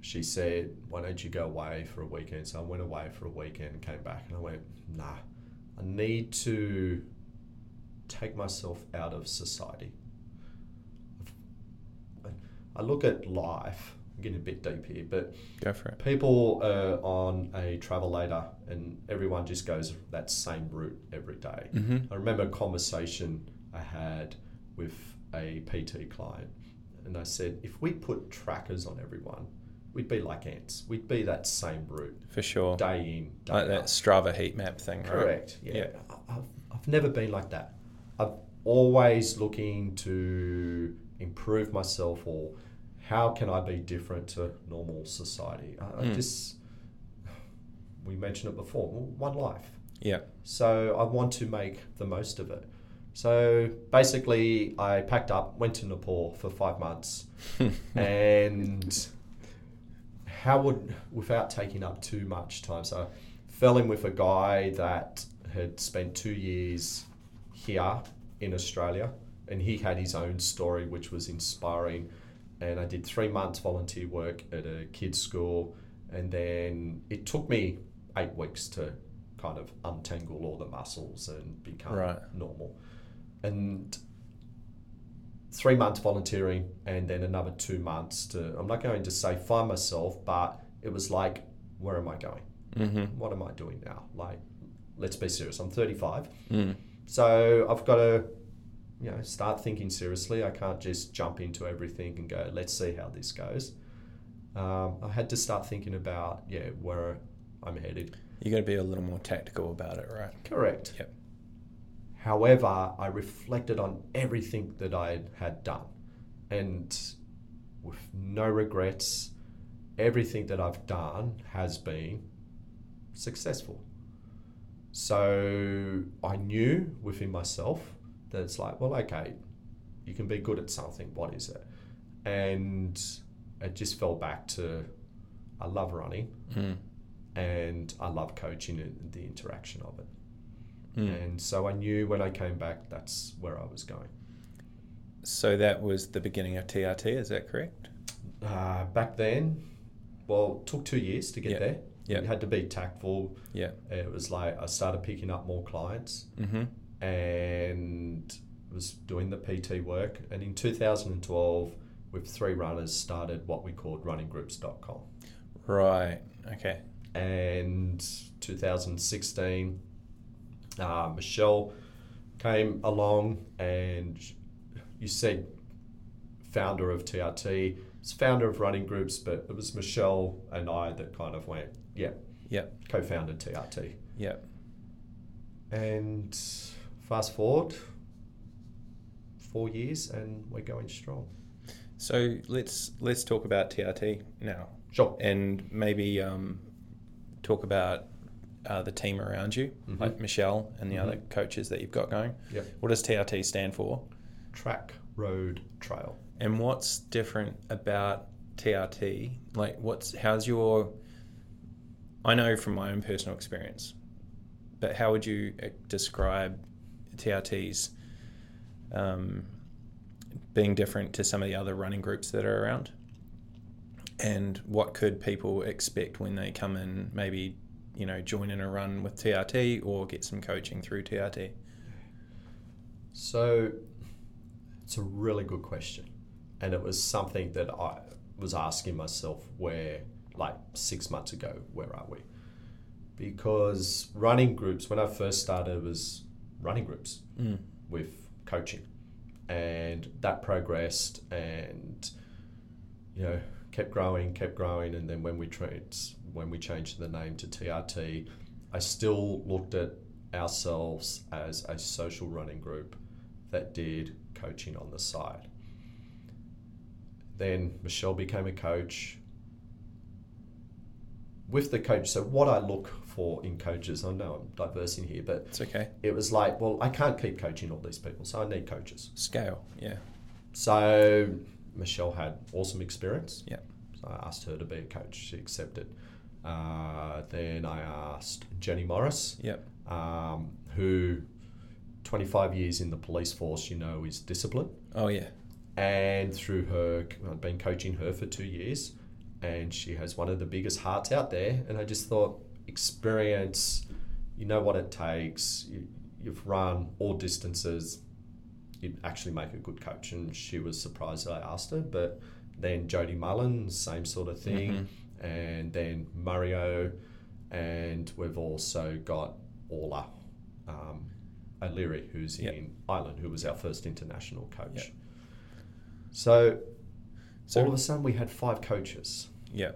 she said, Why don't you go away for a weekend? So I went away for a weekend and came back and I went, Nah, I need to take myself out of society. I look at life, getting a bit deep here, but Go for it. people are on a travelator and everyone just goes that same route every day. Mm-hmm. I remember a conversation I had with a PT client, and I said, if we put trackers on everyone, we'd be like ants. We'd be that same route, For sure. day in, day Like out. that Strava heat map thing, right? Correct. Yeah. Yeah. I- I've, I've never been like that. I've always looking to improve myself or how can I be different to normal society. I, I Mm. just, we mentioned it before, one life. Yeah. So I want to make the most of it. So basically, I packed up, went to Nepal for five months, and how would, without taking up too much time, so I fell in with a guy that had spent two years here in Australia, and he had his own story, which was inspiring. And I did three months volunteer work at a kids' school, and then it took me eight weeks to kind of untangle all the muscles and become Right. normal. And three months volunteering, and then another two months to, I'm not going to say find myself, but it was like, where am I going? Mm-hmm. What am I doing now? Like, let's be serious. I'm 35. Mm. So I've got to, you know, start thinking seriously. I can't just jump into everything and go, let's see how this goes. Um, I had to start thinking about, yeah, where I'm headed. You got to be a little more tactical about it, right? Correct. Yep. However, I reflected on everything that I had done and with no regrets, everything that I've done has been successful. So I knew within myself that it's like, well, okay, you can be good at something. What is it? And it just fell back to I love running Mm. and I love coaching and the interaction of it. Mm. And so I knew when I came back, that's where I was going. So that was the beginning of TRT, is that correct? Uh, back then, well, it took two years to get Yeah. there. Yeah. You had to be tactful. Yeah. It was like I started picking up more clients Mm-hmm. And was doing the PT work. And in 2012, with three runners, started what we called runninggroups.com. Right. Okay. And 2016, uh, Michelle came along and you said founder of TRT. It's founder of running groups, but it was Michelle and I that kind of went, yeah, Yep. co-founded TRT. Yep. And fast forward four years and we're going strong. So let's let's talk about TRT now, Sure. and maybe um, talk about uh, the team around you, Mhm. like Michelle and the Mhm. other coaches that you've got going. Yep. What does TRT stand for? Track, road, trail. And what's different about TRT? Like, what's how's your? I know from my own personal experience, but how would you uh, describe TRT's um, being different to some of the other running groups that are around? And what could people expect when they come in? Maybe you know join in a run with TRT or get some coaching through TRT. So it's a really good question. And it was something that I was asking myself where, like six months ago, where are we? Because running groups, when I first started, was running groups Mm. with coaching. And that progressed and, you know, kept growing, kept growing. And then when we, trans- when we changed the name to TRT, I still looked at ourselves as a social running group that did coaching on the side. Then Michelle became a coach. With the coach, so what I look for in coaches, I know I'm diversing here, but It's okay. it was like, well, I can't keep coaching all these people, so I need coaches. Scale. Yeah. So Michelle had awesome experience. Yeah. So I asked her to be a coach. She accepted. Uh, then I asked Jenny Morris, Yep. um, who 25 years in the police force, you know, is discipline. Oh yeah. And through her, I've been coaching her for two years, and she has one of the biggest hearts out there. And I just thought, experience, you know what it takes. You, you've run all distances. You'd actually make a good coach. And she was surprised that I asked her. But then Jody Mullen, same sort of thing. Mhm. And then Mario, and we've also got Orla um, O'Leary, who's Yep. in Ireland, who was our first international coach. Yep. So, So- all of a sudden, we had five coaches, Yeah.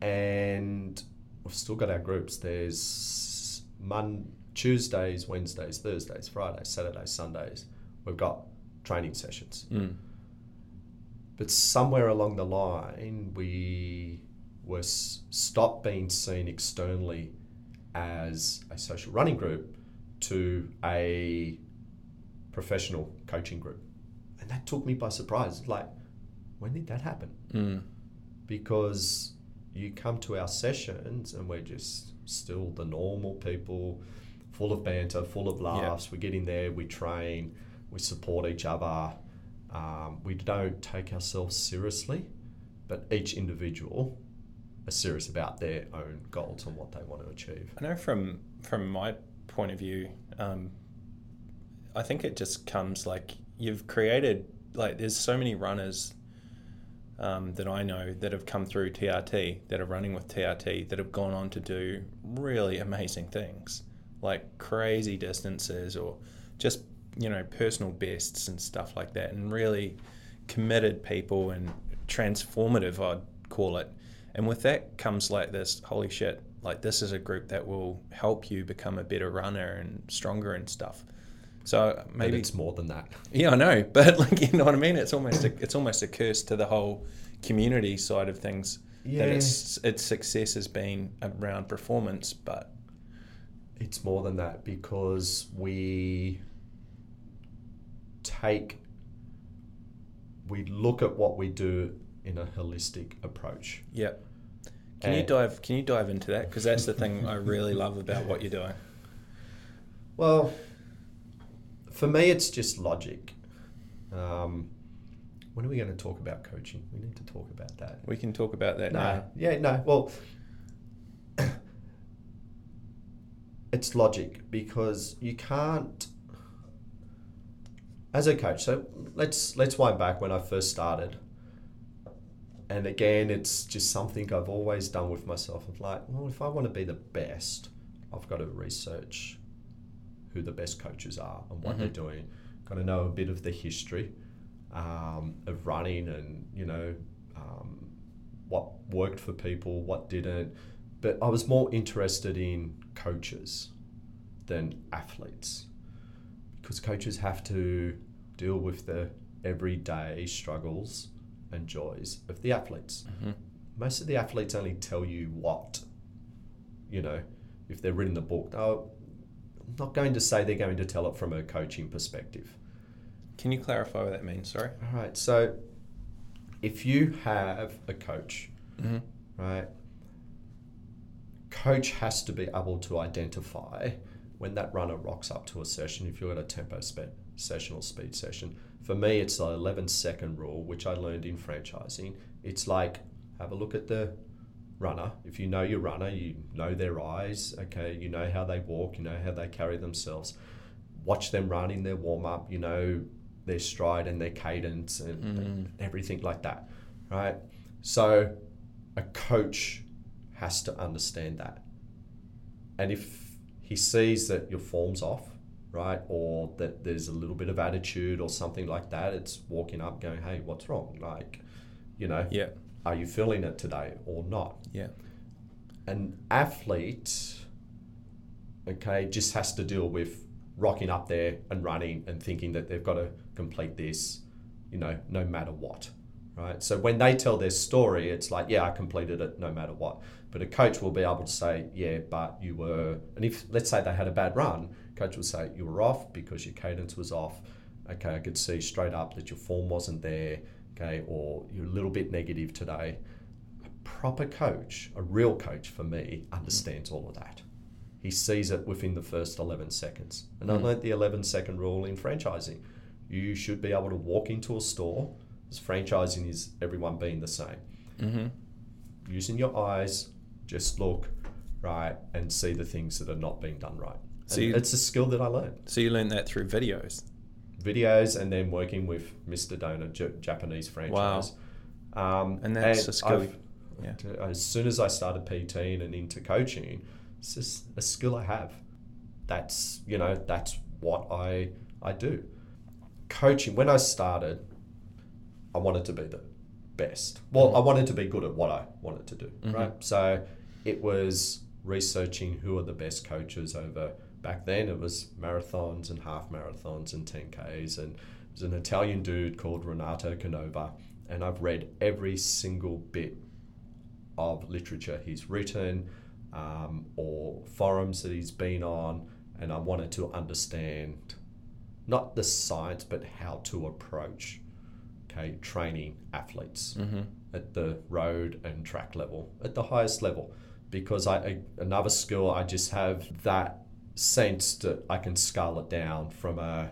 and we've still got our groups. There's Mon- Tuesdays, Wednesdays, Thursdays, Fridays, Saturdays, Sundays. We've got training sessions. Mm. But somewhere along the line, we were s- stopped being seen externally as a social running group to a professional coaching group. And that took me by surprise. Like, when did that happen? Mm. Because you come to our sessions and we're just still the normal people, full of banter, full of laughs. We get in there, we train, we support each other. Um, we don't take ourselves seriously, but each individual are serious about their own goals and what they want to achieve. I know from from my point of view, um, I think it just comes like you've created like there's so many runners um, that I know that have come through TRT that are running with TRT that have gone on to do really amazing things. like crazy distances or just you know personal bests and stuff like that, and really committed people and transformative, I'd call it. And with that comes like this holy shit, like this is a group that will help you become a better runner and stronger and stuff. So maybe But it's more than that. yeah, I know, but like you know what I mean. It's almost a, it's almost a curse to the whole community side of things. yeah. That its its success has been around performance, but It's more than that because we take, we look at what we do in a holistic approach. yeah. Can you dive? Can you dive into that? Because that's the thing I really love about what you're doing. Well, for me, it's just logic. Um, when are we going to talk about coaching? We need to talk about that. We can talk about that No, now. yeah, no. Well, it's logic because you can't, as a coach. So let's let's wind back when I first started. And again, it's just something I've always done with myself. Of like, well, if I want to be the best, I've got to research who the best coaches are and what they're Mhm. doing. Got to know a bit of the history um, of running and you know um, what worked for people, what didn't. But I was more interested in coaches than athletes because coaches have to deal with the everyday struggles and joys of the athletes. hmm Most of the athletes only tell you what, you know, if they're written the book. Oh, not going to say they're going to tell it from a coaching perspective. Can you clarify what that means? Sorry. All right. So if you have a coach, hmm right, coach has to be able to identify when that runner rocks up to a session, if you're at a tempo spe- session or speed session. For me, it's the 11 second rule, which I learned in franchising. It's like, have a look at the runner. If you know your runner, you know their eyes, okay, you know how they walk, you know how they carry themselves. Watch them run in their warm up, you know their stride and their cadence and, and everything like that, right? So a coach has to understand that. And if he sees that your form's off, right, or that there's a little bit of attitude or something like that, it's walking up going, hey, what's wrong? Like, you know, Yeah. Are you feeling it today or not? Yeah. An athlete, okay, just has to deal with rocking up there and running and thinking that they've got to complete this, you know, no matter what, right? So when they tell their story, it's like, yeah, I completed it no matter what. But a coach will be able to say, yeah, but you were, and if let's say they had a bad run, coach will say you were off because your cadence was off. Okay, I could see straight up that your form wasn't there. Okay, or you're a little bit negative today. A proper coach, a real coach for me, understands all of that. He sees it within the first 11 seconds. And I Mm. learned the 11 second rule in franchising. You should be able to walk into a store, because franchising is everyone being the same. hmm Using your eyes, just look, right, and see the things that are not being done right. So you- it's a skill that I learned. So you learned that through videos. Videos and then working with Mr. Donut, J- Japanese franchise. Um, And that's a skill- yeah. As soon as I started PTing and into coaching, it's just a skill I have. That's you know that's what I I do. Coaching when I started, I wanted to be the best. Well, Mhm. I wanted to be good at what I wanted to do. Mhm. Right, so it was researching who are the best coaches over back then. It was marathons and half marathons and 10Ks. And it was an Italian dude called Renato Canova. And I've read every single bit of literature he's written um, or forums that he's been on. And I wanted to understand not the science, but how to approach okay, training athletes hmm at the road and track level, at the highest level, because I another skill I just have that sense that I can scale it down from a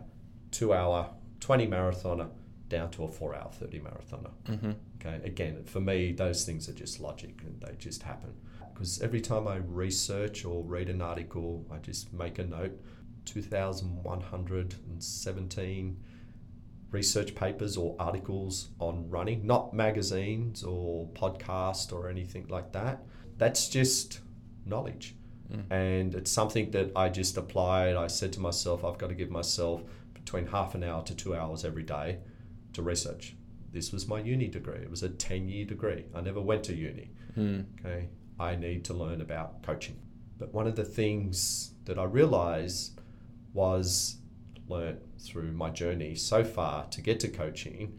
two-hour twenty marathoner down to a four-hour thirty marathoner. hmm Okay, again, for me, those things are just logic and they just happen. Because every time I research or read an article, I just make a note. 2,117 research papers or articles on running, not magazines or podcast or anything like that. That's just knowledge. And it's something that I just applied. I said to myself, I've got to give myself between half an hour to two hours every day to research. This was my uni degree. It was a 10 year degree. I never went to uni. Mm. Okay. I need to learn about coaching. But one of the things that I realized was learnt through my journey so far to get to coaching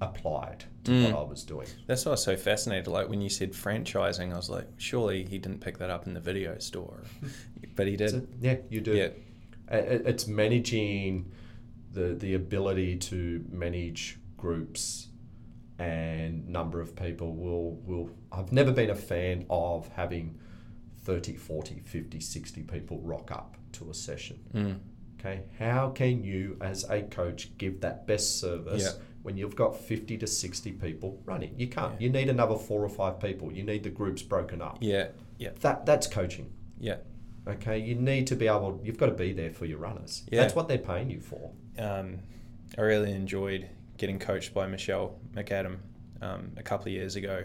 applied to Mm. what I was doing. That's why I was so fascinated. Like when you said franchising, I was like, surely he didn't pick that up in the video store, but he did. So, yeah, you do. Yeah. I- I- It's managing the the ability to manage groups and number of people will will I've never been a fan of having 30, 40, 50, 60 people rock up to a session. Mm. Okay, how can you as a coach give that best service Yeah. When you've got 50 to 60 people running? You can't. Yeah. You need another 4 or 5 people. You need the groups broken up. Yeah. Yeah. That that's coaching. Yeah. Okay, you need to be able. You've got to be there for your runners. Yeah. That's what they're paying you for. um, I really enjoyed getting coached by Michelle McAdam um, a couple of years ago,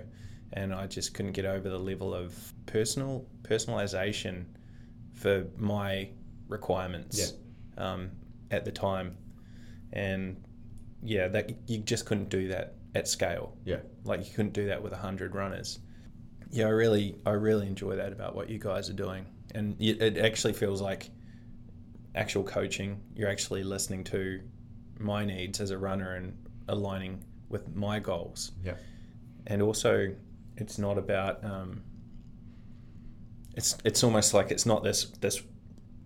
and I just couldn't get over the level of personal personalization for my requirements um, at the time, and yeah, that you just couldn't do that at scale. Yeah, Like you couldn't do that with a hundred runners. Yeah, I really, I really enjoy that about what you guys are doing, and it it actually feels like actual coaching. You're actually listening to my needs as a runner and aligning with my goals. yeah, And also, it's not about. Um, it's it's almost like it's not this this,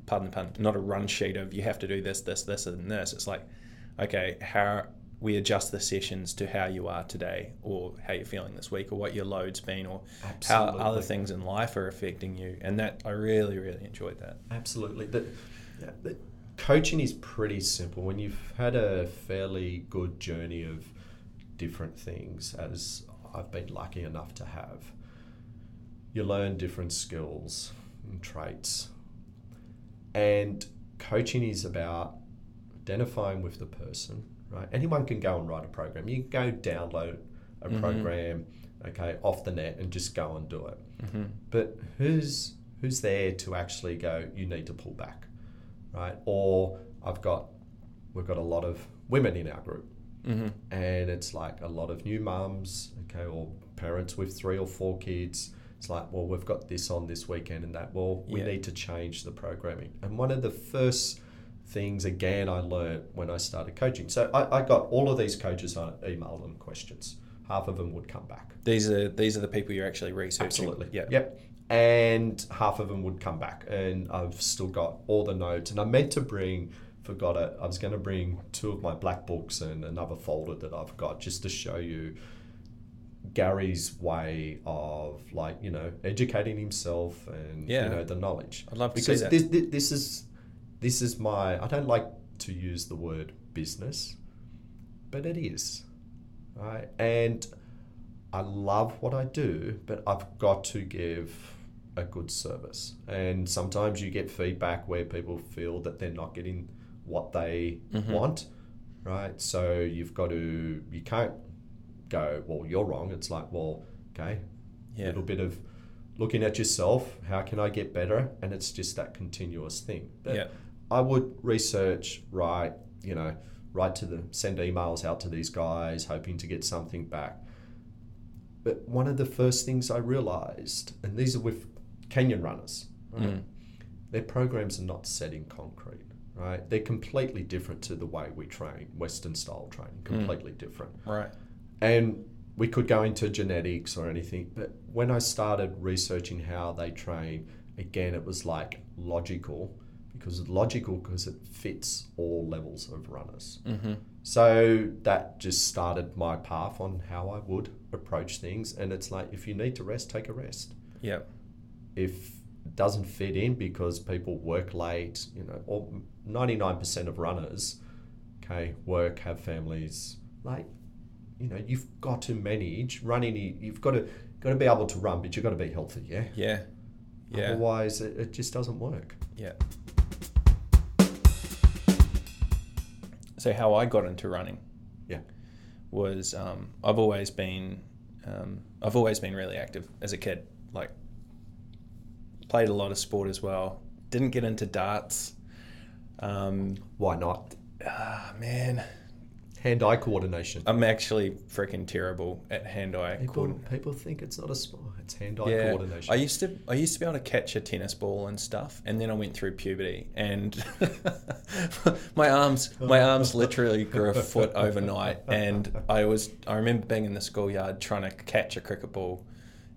pardon the pun, not a run sheet of you have to do this this this and this. It's like, okay, how we adjust the sessions to how you are today, or how you're feeling this week, or what your load's been, or Absolutely. how other things in life are affecting you. And that I really really enjoyed that. absolutely. The, the coaching is pretty simple. When you've had a fairly good journey of different things, as I've been lucky enough to have, you learn different skills and traits. And coaching is about identifying with the person, right? Anyone can go and write a program. You can go download a Mhm. program, okay, off the net and just go and do it. Mm-hmm. But who's who's there to actually go? You need to pull back, right? Or I've got we've got a lot of women in our group, Mm-hmm. and it's like a lot of new mums, okay, or parents with three or four kids. It's like, well, we've got this on this weekend and that. Well, we Yeah. need to change the programming. And one of the first things, again, I learned when I started coaching. So I, I got all of these coaches, I emailed them questions. Half of them would come back. These are these are the people you're actually researching. Absolutely. Yeah. Yep. And half of them would come back, and I've still got all the notes. And I meant to bring, forgot it. I was going to bring two of my black books and another folder that I've got just to show you Gary's way of like you know educating himself and Yeah. you know the knowledge. I'd love to because see that. this, this this is this is my. I don't like to use the word business, but it is, right? And I love what I do, but I've got to give a good service. And sometimes you get feedback where people feel that they're not getting what they Mhm. want, right? So you've got to, you can't go, well, you're wrong. It's like, well, okay, a Yeah. little bit of looking at yourself. How can I get better? And it's just that continuous thing. But Yeah. I would research, write, you know, write to the send emails out to these guys, hoping to get something back. But one of the first things I realized, and these are with Kenyan runners, right? Mm. their programs are not set in concrete, right? They're completely different to the way we train, Western style training, completely different. Right. And we could go into genetics or anything, but when I started researching how they train, again, it was like logical because it's logical because it fits all levels of runners. Mm-hmm. So that just started my path on how I would approach things. And it's like, if you need to rest, take a rest. Yeah. If it doesn't fit in because people work late, you know, or 99% of runners, okay, work, have families, like, you know, you've got to manage running. you- You've got to got to be able to run, but you've got to be healthy. Yeah. Yeah. Yeah. Otherwise, it, it just doesn't work. Yeah. So how I got into running, Yeah. was um, I've always been um, I've always been really active as a kid, like played a lot of sport as well. Didn't get into darts. Um, Why not? ah, man, Hand-eye coordination. I'm actually freaking terrible at hand-eye People, coordination. people think it's not a sport. It's hand-eye Yeah, coordination. I used to I used to be able to catch a tennis ball and stuff, and then I went through puberty, and my arms my arms literally grew a foot overnight, and I was I remember being in the schoolyard trying to catch a cricket ball,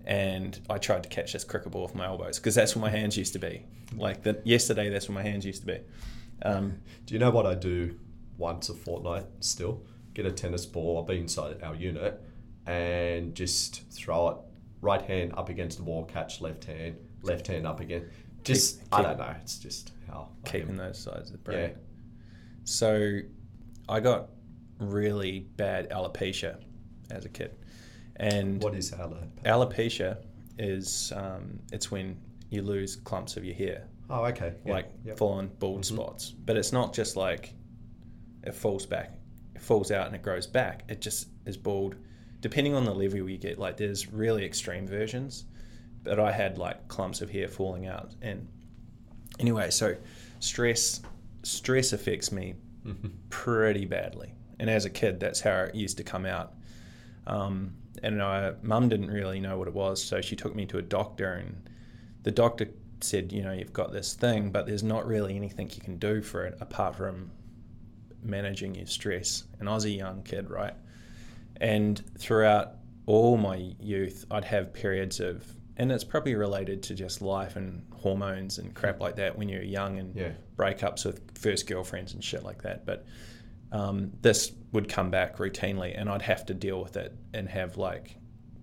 and I tried to catch this cricket ball with my elbows because that's where my hands used to be. Like the, yesterday, that's where my hands used to be. Um, Do you know what I do once a fortnight still? Get a tennis ball, I'll be inside our unit, and just throw it right hand up against the wall, catch left hand, left hand up again. Just, I keep- don't know, it's just how I keeping those sides of the Yeah. brain. So I got really bad alopecia as a kid. And What is alopecia? alopecia is um, it's when you lose clumps of your hair, Oh, okay. Yeah, like yep. full on bald spots. But it's not just like it falls back, it falls out and it grows back. It just is bald. Depending on the level you get, like there's really extreme versions. But I had like clumps of hair falling out. And anyway, so stress stress affects me pretty badly. And as a kid, that's how it used to come out. Um, and I, mum didn't really know what it was, so she took me to a doctor, and the doctor said, you know, you've got this thing, but there's not really anything you can do for it apart from managing your stress. And I was a young kid, right? And throughout all my youth, I'd have periods of, and it's probably related to just life and hormones and crap like that when you're young and Yeah. breakups with first girlfriends and shit like that. But um, this would come back routinely, and I'd have to deal with it and have like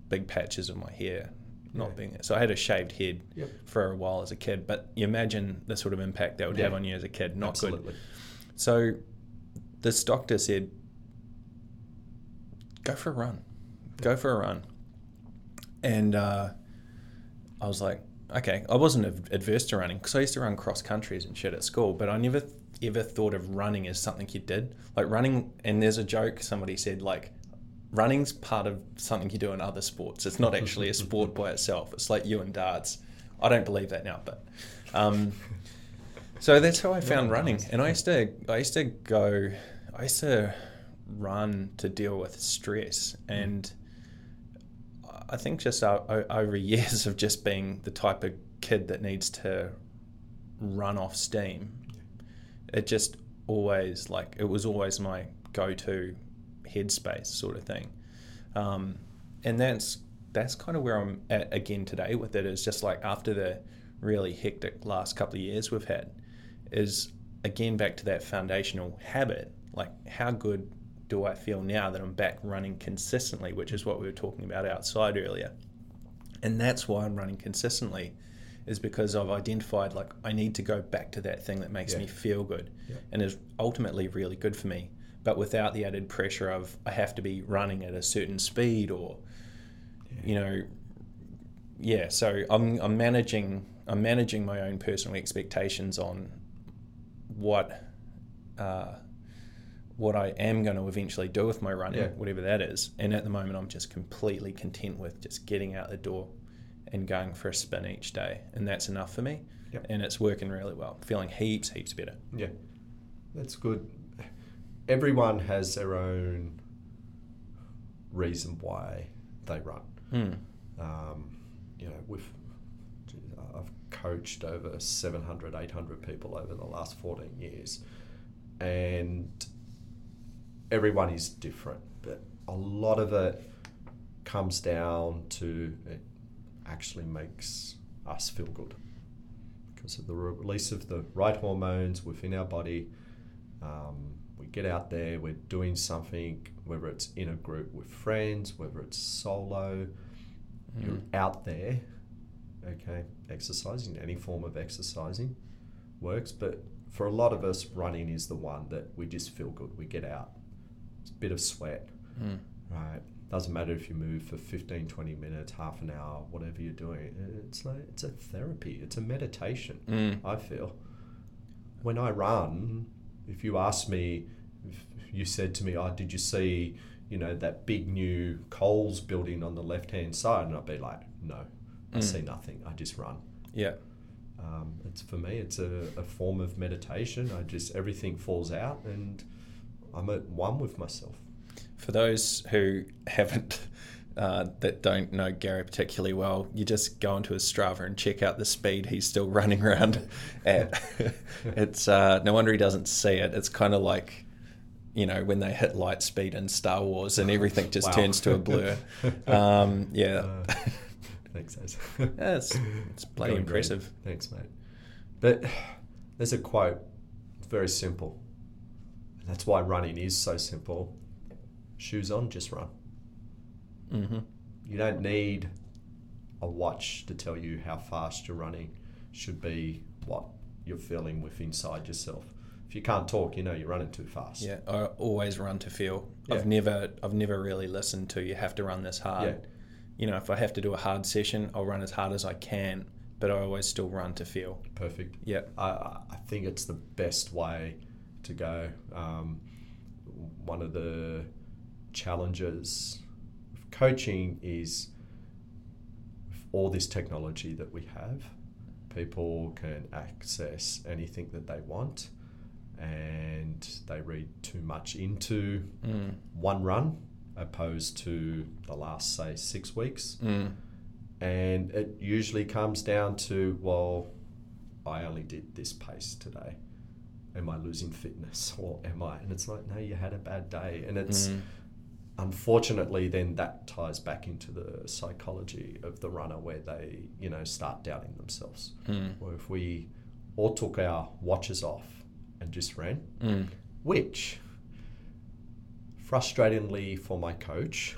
big patches of my hair not Yeah. being there. So I had a shaved head Yep. for a while as a kid. But you imagine the sort of impact that would have on you as a kid. Not good. So this doctor said, go for a run. Go for a run. And uh, I was like, okay. I wasn't adverse to running because I used to run cross countries and shit at school, but I never ever thought of running as something you did. Like running, and there's a joke somebody said, like, running's part of something you do in other sports. It's not actually a sport by itself. It's like you and darts. I don't believe that now, but. Um, so that's how I found running, and I used to I used to go I used to run to deal with stress, and I think just over years of just being the type of kid that needs to run off steam, it just always like it was always my go-to headspace sort of thing, um, and that's that's kind of where I'm at again today with it. Is just like after the really hectic last couple of years we've had, is again back to that foundational habit. Like how good do I feel now that I'm back running consistently, which is what we were talking about outside earlier. And that's why I'm running consistently, is because I've identified like I need to go back to that thing that makes Yeah. me feel good Yeah. and is ultimately really good for me, but without the added pressure of I have to be running at a certain speed or, you know, yeah. So I'm I'm managing I'm managing my own personal expectations on what uh, what I am going to eventually do with my running, Yeah. whatever that is. And at the moment, I'm just completely content with just getting out the door and going for a spin each day, and that's enough for me. Yep. And it's working really well. Feeling heaps, heaps better. Yeah, that's good. Everyone has their own reason why they run. Mm. Um, you know, with coached over 700, 800 people over the last 14 years, and everyone is different, but a lot of it comes down to it actually makes us feel good because of the release of the right hormones within our body. Um, we get out there, we're doing something, whether it's in a group with friends, whether it's solo, you're out there, okay, exercising, any form of exercising works, but for a lot of us, running is the one that we just feel good. We get out, it's a bit of sweat, Mm. right? Doesn't matter if you move for 15, 20 minutes, half an hour, whatever you're doing. It's like it's a therapy, it's a meditation. Mm. I feel. When I run, if you ask me, if you said to me, "Oh, did you see, you know, that big new Coles building on the left hand side?" and I'd be like, "No, I Mm. see nothing. I just run." Yeah. Um, it's for me, it's a, a form of meditation. I just everything falls out, and I'm at one with myself. For those who haven't, uh, that don't know Gary particularly well, you just go onto his Strava and check out the speed he's still running around at. it's uh, no wonder he doesn't see it. It's kind of like, you know, when they hit light speed in Star Wars and everything just Wow. turns to a blur. Um, yeah, Uh, thanks, Az. Yeah, it's, it's bloody Going great. impressive. Thanks, mate. But there's a quote, it's very simple. And that's why running is so simple. Shoes on, just run. hmm You don't need a watch to tell you how fast you're running. Should be what you're feeling with inside yourself. If you can't talk, you know you're running too fast. Yeah, I always run to feel. Yeah. I've never, I've never really listened to you have to run this hard. Yeah. You know, if I have to do a hard session, I'll run as hard as I can, but I always still run to feel. Perfect. Yeah. I, I think it's the best way to go. Um, one of the challenges of coaching is with all this technology that we have, people can access anything that they want and they read too much into Mm. one run opposed to the last, say, six weeks. Mm. And it usually comes down to, well, I only did this pace today. Am I losing fitness or am I? And it's like, no, you had a bad day. And it's Mm. unfortunately then that ties back into the psychology of the runner where they, you know, start doubting themselves. Mm. Or if we all took our watches off and just ran, Mm. which frustratingly for my coach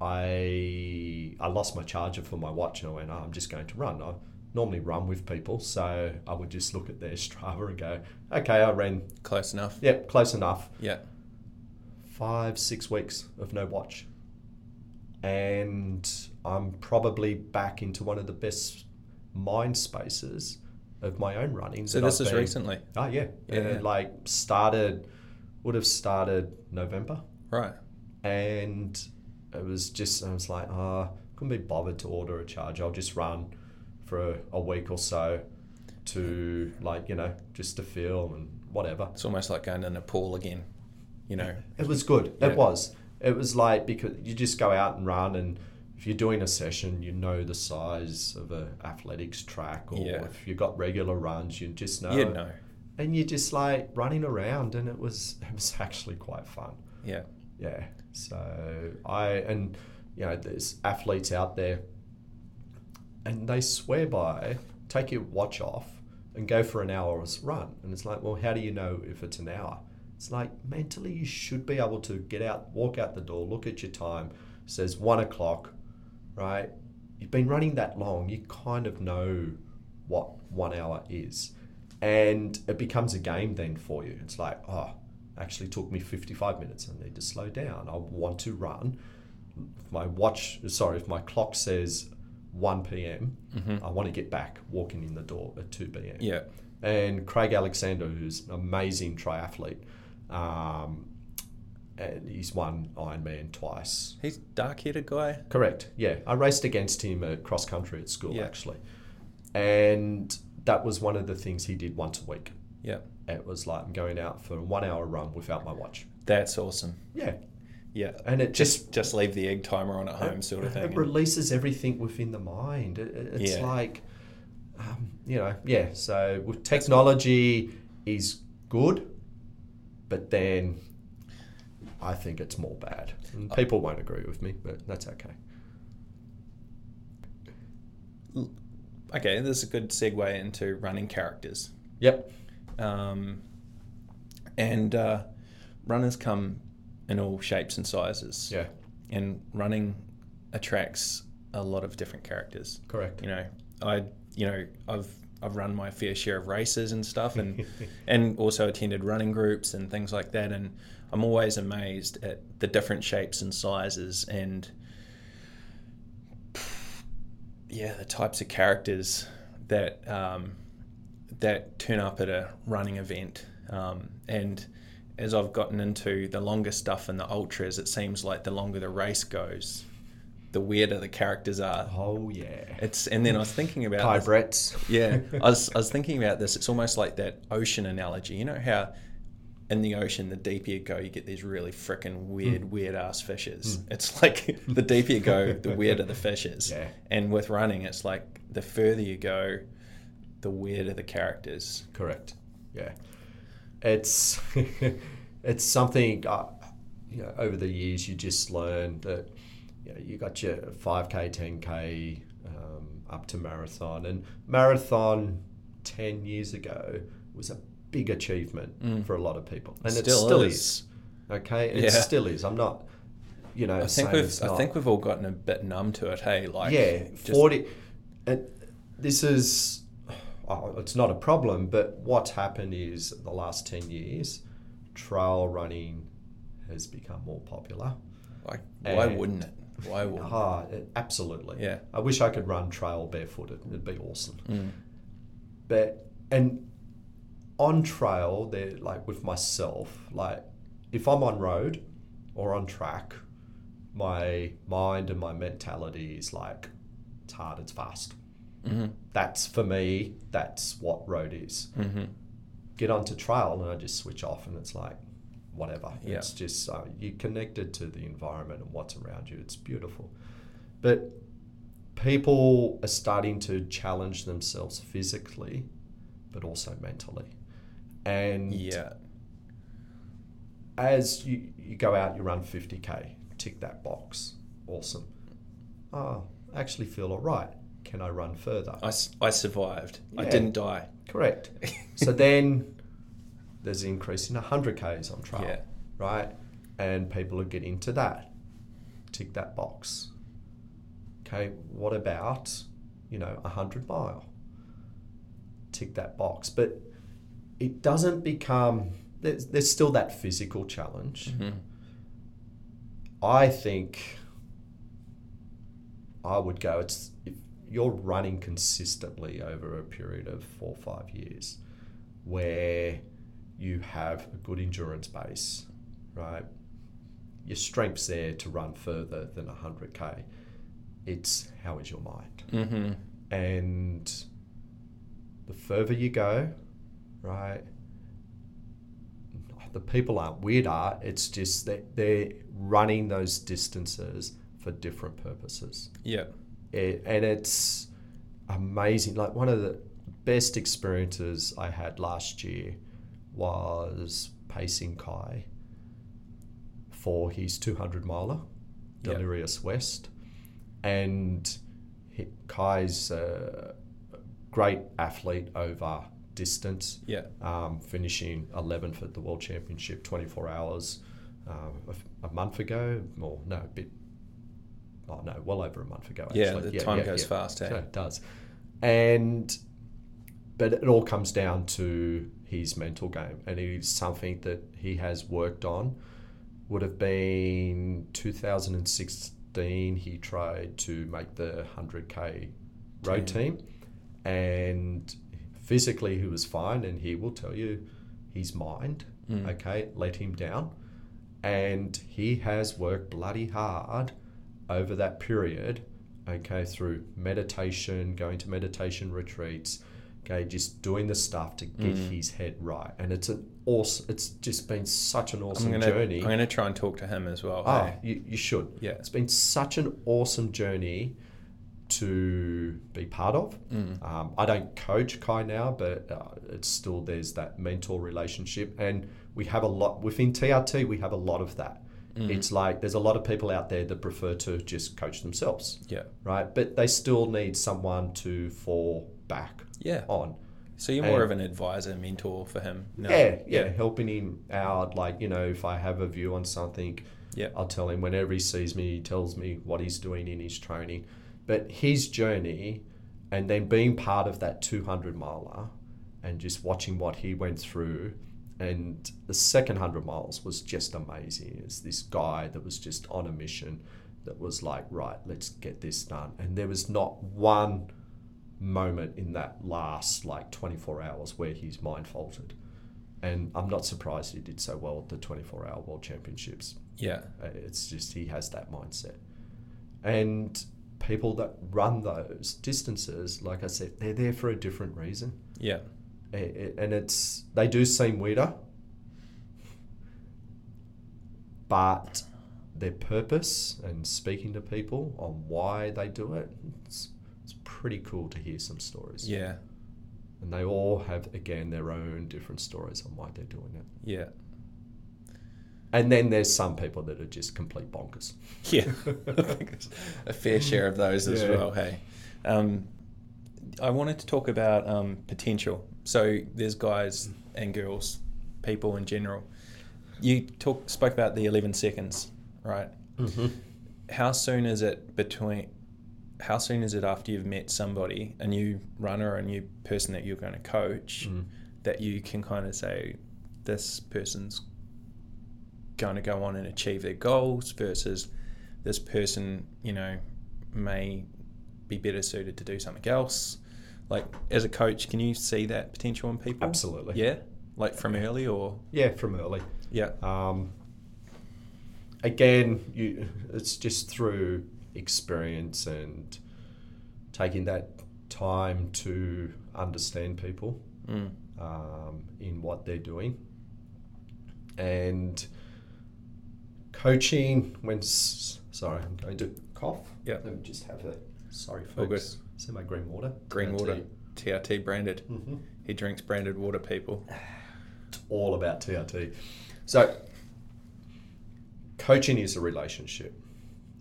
I I lost my charger for my watch and I went oh, I'm just going to run I normally run with people so I would just look at their Strava and go okay I ran Close enough. yep close enough Yeah. five six weeks of no watch and I'm probably back into one of the best mind spaces of my own running So this I've is been- recently, Oh yeah, Yeah. And, like started would have started November, right? and it was just I was like, ah, couldn't be bothered to order a charger. I'll just run for a, a week or so to like you know just to feel and whatever. It's almost like going in a pool again. You know. It was good. Yeah. It was. It was like because you just go out and run and. If you're doing a session, you know the size of a athletics track, or Yeah. if you've got regular runs, you just know. You know. And you're just like running around and it was it was actually quite fun. Yeah. yeah. So i and you know there's athletes out there and they swear by take your watch off and go for an hour's run. And it's like well how do you know if it's an hour? It's like mentally you should be able to get out walk out the door look at your time. Says one o'clock right? You've been running that long. You kind of know what one hour is and it becomes a game then for you it's like oh actually took me 55 minutes i need to slow down i want to run if my watch sorry if my clock says 1 p.m hmm i want to get back walking in the door at 2 p.m Yeah. and Craig Alexander, who's an amazing triathlete, um, and he's won Ironman twice. He's dark-headed guy. Correct. Yeah, I raced against him at cross country at school Yeah. actually, and that was one of the things he did once a week. Yeah. It was like I'm going out for a one hour run without my watch. That's awesome. Yeah, Yeah. and it just Just just leave the egg timer on at home, sort of thing. It releases everything within the mind. It, it- it's Yeah. like, um, you know, yeah. So with technology is good, but then I think it's more bad. And people won't agree with me, but that's okay. Okay, this is a good segue into running characters. Yep. Um, and uh, runners come in all shapes and sizes. Yeah. And running attracts a lot of different characters. Correct. You know, I you know I've I've run my fair share of races and stuff, and and also attended running groups and things like that. And I'm always amazed at the different shapes and sizes and yeah, the types of characters that um, that turn up at a running event. Um, and as I've gotten into the longer stuff and the ultras, it seems like the longer the race goes, the weirder the characters are. Oh yeah. It's and then I was thinking about Bretts. yeah, I was I was thinking about this. It's almost like that ocean analogy. You know how in the ocean, the deeper you go, you get these really freaking weird, Hmm. weird ass fishes. It's like the deeper you go, the weirder the fish is. Yeah. And with running, it's like the further you go, the weirder the characters. Correct. Yeah. It's it's something uh, you know over the years you just learn that you know you got your 5k 10k um, up to marathon and marathon 10 years ago was a big achievement for a lot of people and it Still still is. is. okay it Yeah. still is i'm not you know I think we've I think we've all gotten a bit numb to it. Hey, like yeah, just- 40. And this is, oh, it's not a problem, but what's happened is the last 10 years, trail running has become more popular. Like, why wouldn't it? Why wouldn't? Ah, it- absolutely. Yeah. I wish I could run trail barefooted. It'd be awesome. Mm. But, and on trail, they're like with myself, like if I'm on road or on track, my mind and my mentality is like, it's hard, it's fast. hmm That's for me, that's what road is. hmm Get onto trail and I just switch off and it's like, whatever. Yeah. It's just, uh, you're connected to the environment and what's around you. It's beautiful. But people are starting to challenge themselves physically, but also mentally. And Yeah. as you, you go out, you run 50k, tick that box. Awesome. Oh, I actually feel all right. Can I run further? i, I survived. I didn't die. Correct. so then there's an increase in 100k's on trail, Yeah. right? And people are getting to that. Tick that box. Okay, what about, you know, a 100 mile? Tick that box. But it doesn't become, there's, there's still that physical challenge. Mhm. I think I would go. It's if you're running consistently over a period of four or five years, where you have a good endurance base, right? Your strength's there to run further than hundred k. It's how is your mind, Mhm. and the further you go, right? The people aren't weirder. It's just that they're running those distances for different purposes Yeah. it, and it's amazing. Like one of the best experiences I had last year was pacing Kai for his 200 miler. Delirious West, and Kai's a great athlete over distance Yeah. um, finishing 11th at the World Championship 24 hours um, a, a month ago, or no, a bit, oh no, well over a month ago. Actually. Yeah, the time goes fast, eh? Yeah, it does. And, but it all comes down to his mental game, and it is something that he has worked on. Would have been 2016. He tried to make the 100k road team, and physically he was fine, and he will tell you his mind, Mm. okay, let him down, and he has worked bloody hard over that period, okay, through meditation, going to meditation retreats, okay, just doing the stuff to get Mm. his head right, and it's an awesome. It's just been such an I'm awesome gonna journey. I'm gonna try and talk to him as well. Ah, hey? you, you should. Yeah. It's been such an awesome journey to be part of. Mm. Um, I don't coach Kai now, but uh, it's still there's that mentor relationship, and we have a lot within TRT. We have a lot of that. Mm. It's like there's a lot of people out there that prefer to just coach themselves, Yeah. right? But they still need someone to fall back Yeah. on. So you're more And- of an advisor, mentor for him. No. Yeah, yeah, helping him out. Like you know, if I have a view on something, Yeah. I'll tell him whenever he sees me, he tells me what he's doing in his training. But his journey and then being part of that 200 miler and just watching what he went through. And the second 100 miles was just amazing. It's this guy that was just on a mission that was like, right, let's get this done. And there was not one moment in that last like 24 hours where his mind faltered. And I'm not surprised he did so well at the 24 hour world championships. Yeah. Uh, It's just he has that mindset. And people that run those distances, like I said, they're there for a different reason. Yeah. And it's they do seem weirder, but their purpose and speaking to people on why they do it, it's, it's pretty cool to hear some stories. Yeah. And they all have, again, their own different stories on why they're doing it. Yeah. And then there's some people that are just complete bonkers. Yeah. I think there's a fair share of those as Yeah. well. Hey. Um, I wanted to talk about um, potential. So there's guys and girls, people in general. You talk spoke about the 11 seconds, right? Mm-hmm. How soon is it between? How soon is it after you've met somebody, a new runner, a new person that you're going to coach, Mm. that you can kind of say, this person's going to go on and achieve their goals versus this person, you know, may be better suited to do something else. Like as a coach, can you see that potential in people? Absolutely. Yeah, like from early or Yeah, from early. yeah, Um, again, you, it's just through experience and taking that time to understand people mm. um, in what they're doing. And coaching, when, sorry, I'm going to cough. Yeah. Let me just have a, sorry, folks. All. See my green water? green water, TRT branded. Mm-hmm. He drinks branded water. People. It's all about TRT. So, coaching is a relationship.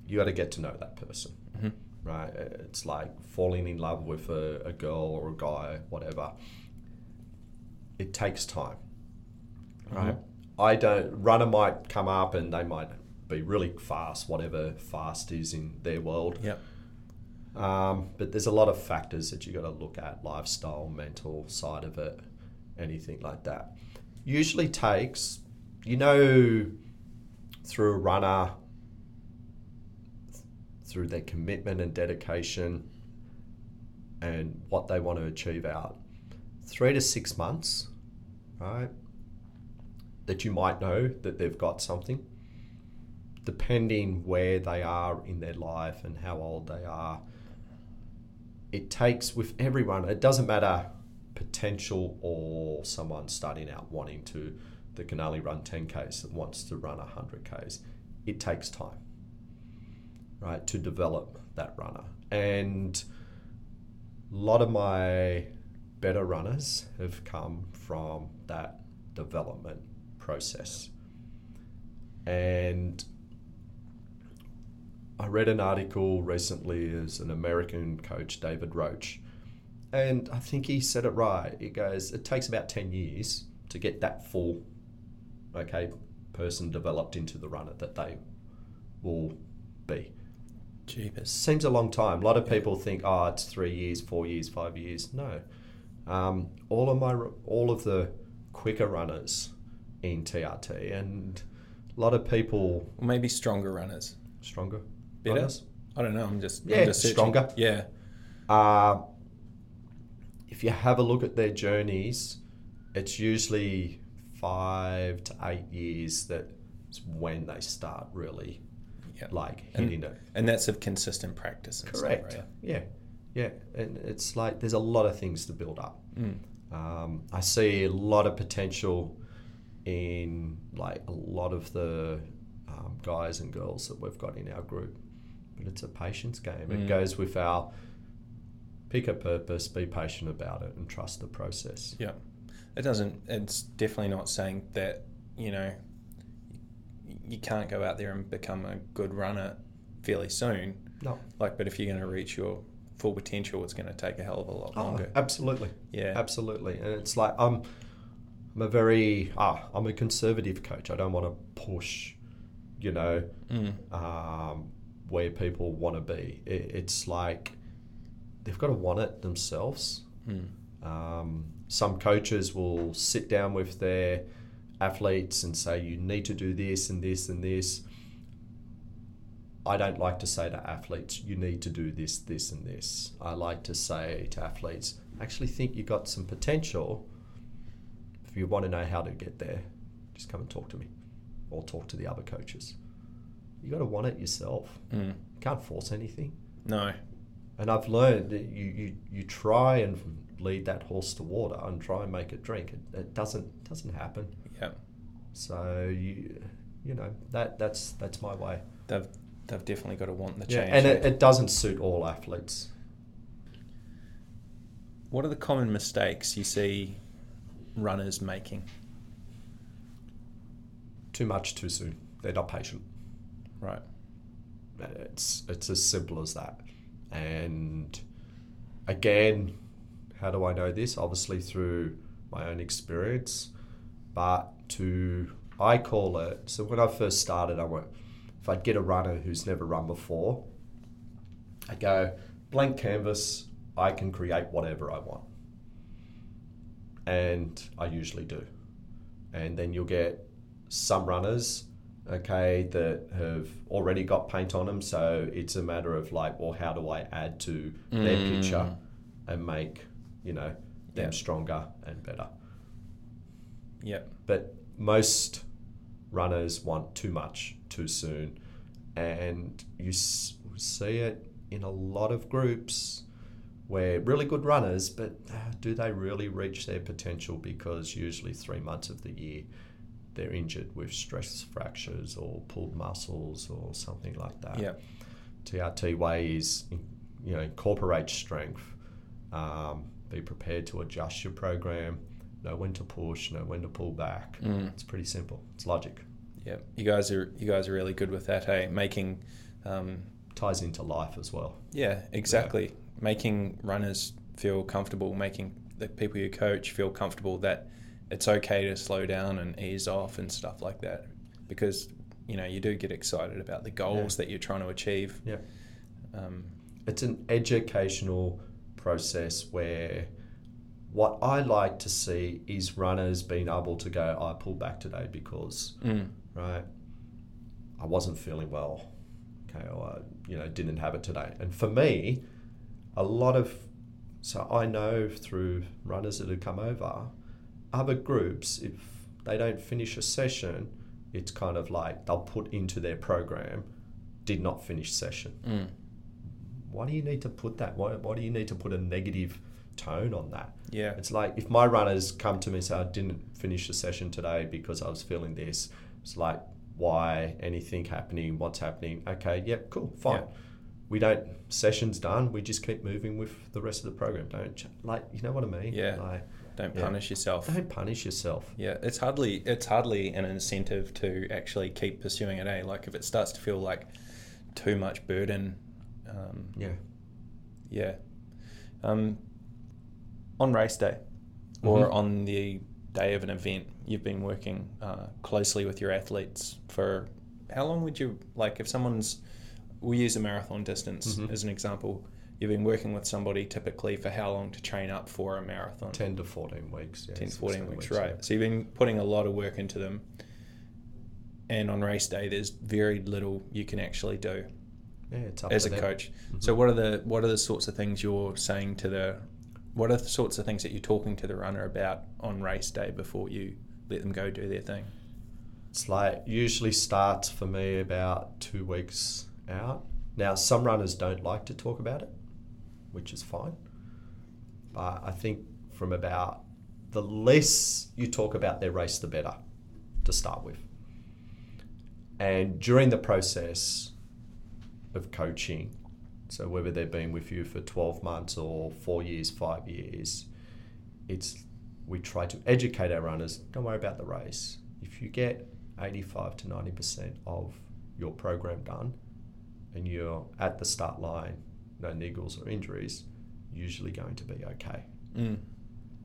You got to get to know that person, Mhm. right? It's like falling in love with a, a girl or a guy, whatever. It takes time, right? I don't. Runner might come up and they might be really fast, whatever fast is in their world. Yep. Um, but there's a lot of factors that you got to look at lifestyle, mental side of it, anything like that. Usually takes, you know, through a runner, through their commitment and dedication and what they want to achieve out, three to six months, right? That you might know that they've got something, depending where they are in their life and how old they are it takes with everyone it doesn't matter potential or someone starting out wanting to that can only run 10ks that wants to run 100ks it takes time right to develop that runner. And a lot of my better runners have come from that development process and I read an article recently as an American coach, David Roche, and I think he said it right. He goes, it takes about 10 years to get that full, okay, person developed into the runner that they will be. It Jeepers. seems a long time. A lot of people think, oh, it's three years, four years, five years. No. Um, all of my, all of the quicker runners in TRT and a lot of people Or maybe stronger runners. stronger Better? runners. I don't know. I'm just Yeah, I'm just stronger. Yeah. Uh, if you have a look at their journeys, it's usually five to eight years that's when they start really Yeah. like And- hitting it. And that's of consistent practice. And Correct. Stuff, right? Yeah. Yeah. And it's like there's a lot of things to build up. Mm. Um, I see a lot of potential in like a lot of the um, guys and girls that we've got in our group, but it's a patience game. It Mm. goes with our pick a purpose, be patient about it, and trust the process. Yeah. It doesn't. It's definitely not saying that you know you can't go out there and become a good runner fairly soon. No, Like, but if you're going to reach your full potential, it's going to take a hell of a lot oh, longer. absolutely, yeah. absolutely. And it's like I'm, I'm a very, ah, I'm a conservative coach. I don't want to push, you know, Mm. um, where people want to be. It, it's like they've got to want it themselves. Mm. Um, some coaches will sit down with their athletes and say, you need to do this and this and this. I don't like to say to athletes, you need to do this, this, and this. I like to say to athletes, I actually think you got some potential. If you want to know how to get there, just come and talk to me or talk to the other coaches. you got to want it yourself. Mm. You can't force anything. No. And I've learned that you, you, you try and lead that horse to water and try and make it drink. It, it doesn't doesn't happen. Yeah. So you you know that that's that's my way. They've they've definitely got to want the change. Yeah, and it, it doesn't suit all athletes. what are the common mistakes you see runners making? Too much too soon. They're not patient. Right. It's it's as simple as that. And again, how do I know this? Obviously through my own experience, but to I call it. So when I first started, I went if I'd get a runner who's never run before, I go blank canvas. I can create whatever I want, and I usually do. And then you'll get some runners okay, that have already got paint on them. So it's a matter of like, well, how do I add to their Mm. picture and make, you know, them Yeah. stronger and better. Yep. But most runners want too much too soon. And you s- see it in a lot of groups where really good runners, but uh, do they really reach their potential? Because usually three months of the year, they're injured with stress fractures or pulled muscles or something like that. Yep. TRT way is, you know, incorporate strength, um, be prepared to adjust your program, know when to push, know when to pull back. Mm. It's pretty simple. It's logic. Yeah, You guys are you guys are really good with that. Hey, making. Um, Ties into life as well. yeah, exactly. Making runners feel comfortable, making the people you coach feel comfortable that it's okay to slow down and ease off and stuff like that, because you know you do get excited about the goals that you're trying to achieve. Yeah. Um, It's an educational process where what I like to see is runners being able to go, I pulled back today because mm, right? I wasn't feeling well. Okay, or I, you know, didn't have it today. And for me, a lot of so I know through runners that have come over, other groups, if they don't finish a session, it's kind of like they'll put into their program, did not finish session. mm, Why do you need to put that? Why, why do you need to put a negative tone on that? yeah. It's like if my runners come to me and say, I didn't finish the session today because I was feeling this, it's like, why? Anything happening? What's happening? Okay, yep, cool, fine. Yeah. We don't, session's done, we just keep moving with the rest of the program. Don't, ch- like, you know what I mean? Yeah. Like, Don't yeah. punish yourself. don't punish yourself. Yeah, it's hardly it's hardly an incentive to actually keep pursuing it. Eh? Like if it starts to feel like too much burden, um, Yeah. yeah. Um, on race day or Mhm. on the day of an event, you've been working uh, closely with your athletes for how long would you like if someone's we'll use a marathon distance Mhm. as an example. You've been working with somebody typically for how long to train up for a marathon? 10 to 14 weeks. Yeah, 10 to 14 weeks, right. yeah. So you've been putting a lot of work into them. And on race day, there's very little you can actually do Yeah, it's up as a them. coach. Mhm. So what are the what are the sorts of things you're saying to the what are the sorts of things that you're talking to the runner about on race day before you let them go do their thing? It's like usually starts for me about two weeks out. Now, some runners don't like to talk about it, which is fine. But I think from about the less you talk about their race, the better to start with. And during the process of coaching, so whether they've been with you for 12 months or four years, five years, it's we try to educate our runners. Don't worry about the race. If you get 85 to 90% of your program done and you're at the start line, no niggles or injuries, usually going to be okay. Mm.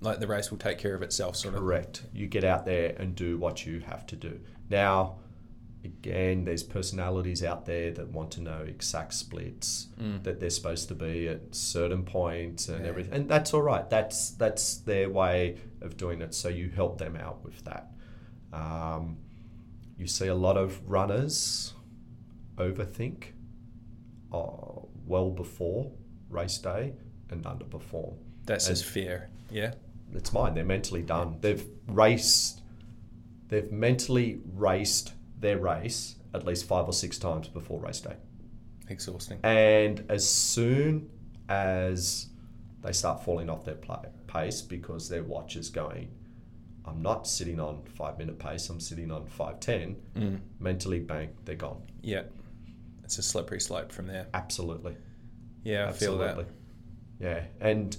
Like the race will take care of itself, sort of. Correct. You get out there and do what you have to do. Now, again, there's personalities out there that want to know exact splits Mm. that they're supposed to be at certain points and Yeah. everything, and that's all right. That's that's their way of doing it. So you help them out with that. Um, you see a lot of runners overthink uh, well before race day and underperform. That's And- just fear. Yeah. it's mine. They're mentally done. They've raced. They've mentally raced their race at least five or six times before race day. Exhausting. And as soon as they start falling off their play, pace because their watch is going, I'm not sitting on five minute pace, I'm sitting on 510, Mm. mentally, bang, they're gone. Yeah. It's a slippery slope from there. Absolutely. Yeah, I feel that. Yeah. And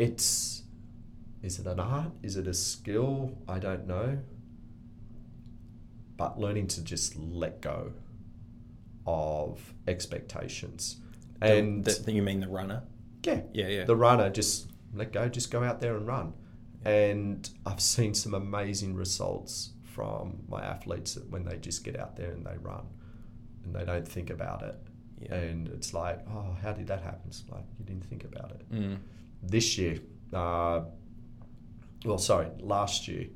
it's, is it an art? Is it a skill? I don't know. But learning to just let go of expectations. The- And the, you mean the runner? yeah, Yeah, yeah. the runner just let go, just go out there and run. And I've seen some amazing results from my athletes when they just get out there and they run and they don't think about it. yeah. And it's like, oh, how did that happen? It's like, you didn't think about it. Mm. This year, uh, well, sorry, last year,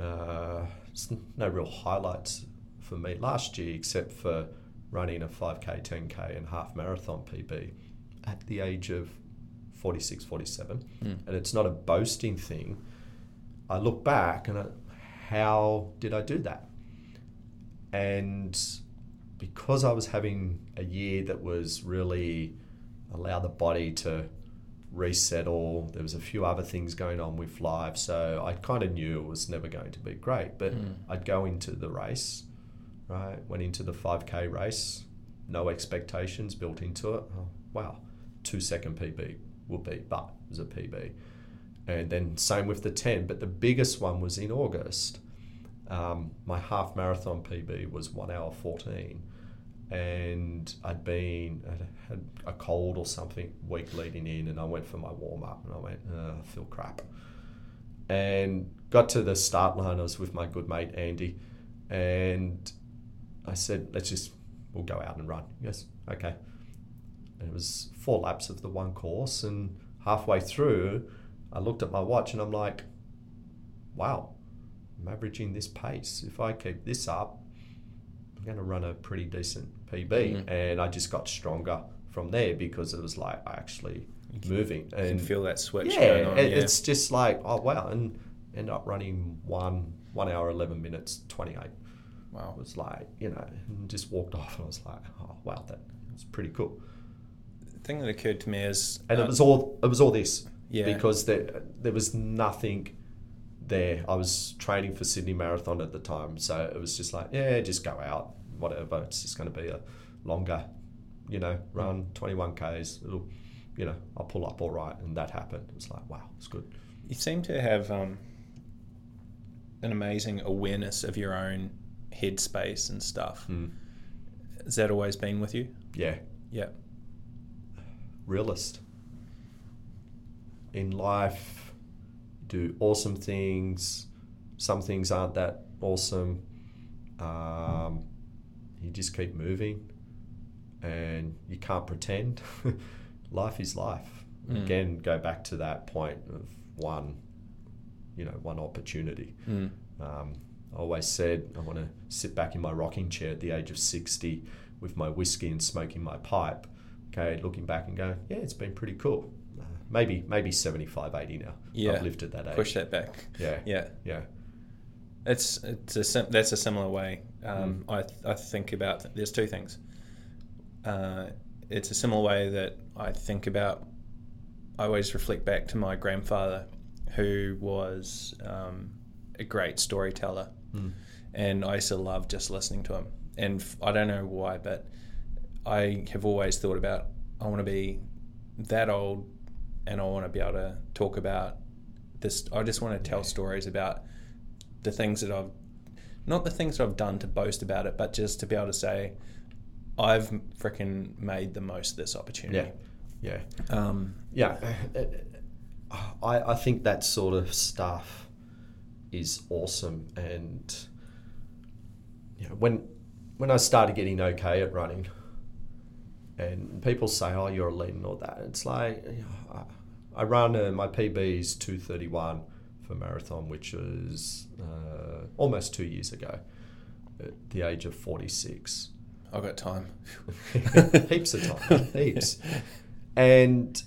uh, it's no real highlights for me last year except for running a 5K, 10K, and half marathon PB at the age of 46, 47 Mm. and it's not a boasting thing. I look back and I, how did I do that? And because I was having a year that was really allow the body to resettle, there was a few other things going on with life, so I kind of knew it was never going to be great. But Mm. I'd go into the race, right? Went into the 5K race, no expectations built into it. Oh, wow, two second PB will be, but it was a PB. And then same with the 10, but the biggest one was in August. Um, my half marathon PB was one hour 14. And I'd been, I'd had a cold or something week leading in, and I went for my warm up and I went, "Uh, I feel crap. And got to the start line, I was with my good mate Andy, and I said, let's just, we'll go out and run. Goes, okay. And it was four laps of the one course, and halfway through, I looked at my watch and I'm like, wow, I'm averaging this pace. If I keep this up, going to run a pretty decent PB. Mhm. And I just got stronger from there because it was like I actually moving. You can And feel that switch yeah, going on. yeah. it's just like, oh, wow. And end up running one, one hour, 11 minutes, 28. wow. It was like, you know, and just walked off. And I was like, oh, wow, that was pretty cool. The thing that occurred to me is. And uh, it was all, it was all this Yeah. because there, there was nothing there. I was training for Sydney Marathon at the time, so it was just like, yeah, just go out, whatever. It's just going to be a longer, you know, run, twenty one k's. It'll, you know, I'll pull up all right, and that happened. It was like, wow, it's good. You seem to have um, an amazing awareness of your own headspace and stuff. Mm. Has that always been with you? Yeah, Yeah. realist. In life, do awesome things. Some things aren't that awesome. Um, you just keep moving, and you can't pretend. life is life. Mm. Again, go back to that point of one, you know, one opportunity. Mm. Um, I always said I want to sit back in my rocking chair at the age of 60 with my whiskey and smoking my pipe. Okay, looking back and going, yeah, it's been pretty cool. Maybe maybe 75, 80 now. Yeah. I've lived at that age. Push that back. Yeah, Yeah. yeah. It's it's a sim- that's a similar way. Mm. Um, I I think about there's two things. Uh, it's a similar way that I think about. I always reflect back to my grandfather, who was um, a great storyteller, Mm. and I used to love just listening to him. And f- I don't know why, but I have always thought about I want to be that old, and I want to be able to talk about this. I just want to tell Yeah. stories about the things that I've not the things that I've done to boast about it, but just to be able to say I've freaking made the most of this opportunity. Yeah, Um, yeah. I, I think that sort of stuff is awesome. And you know, when when I started getting okay at running, and people say, "Oh, you're elite and all that," it's like you know, I, I run uh, my PB is two thirty one for marathon, which was uh, almost two years ago, at the age of forty six. I've got time. heaps of time, heaps. And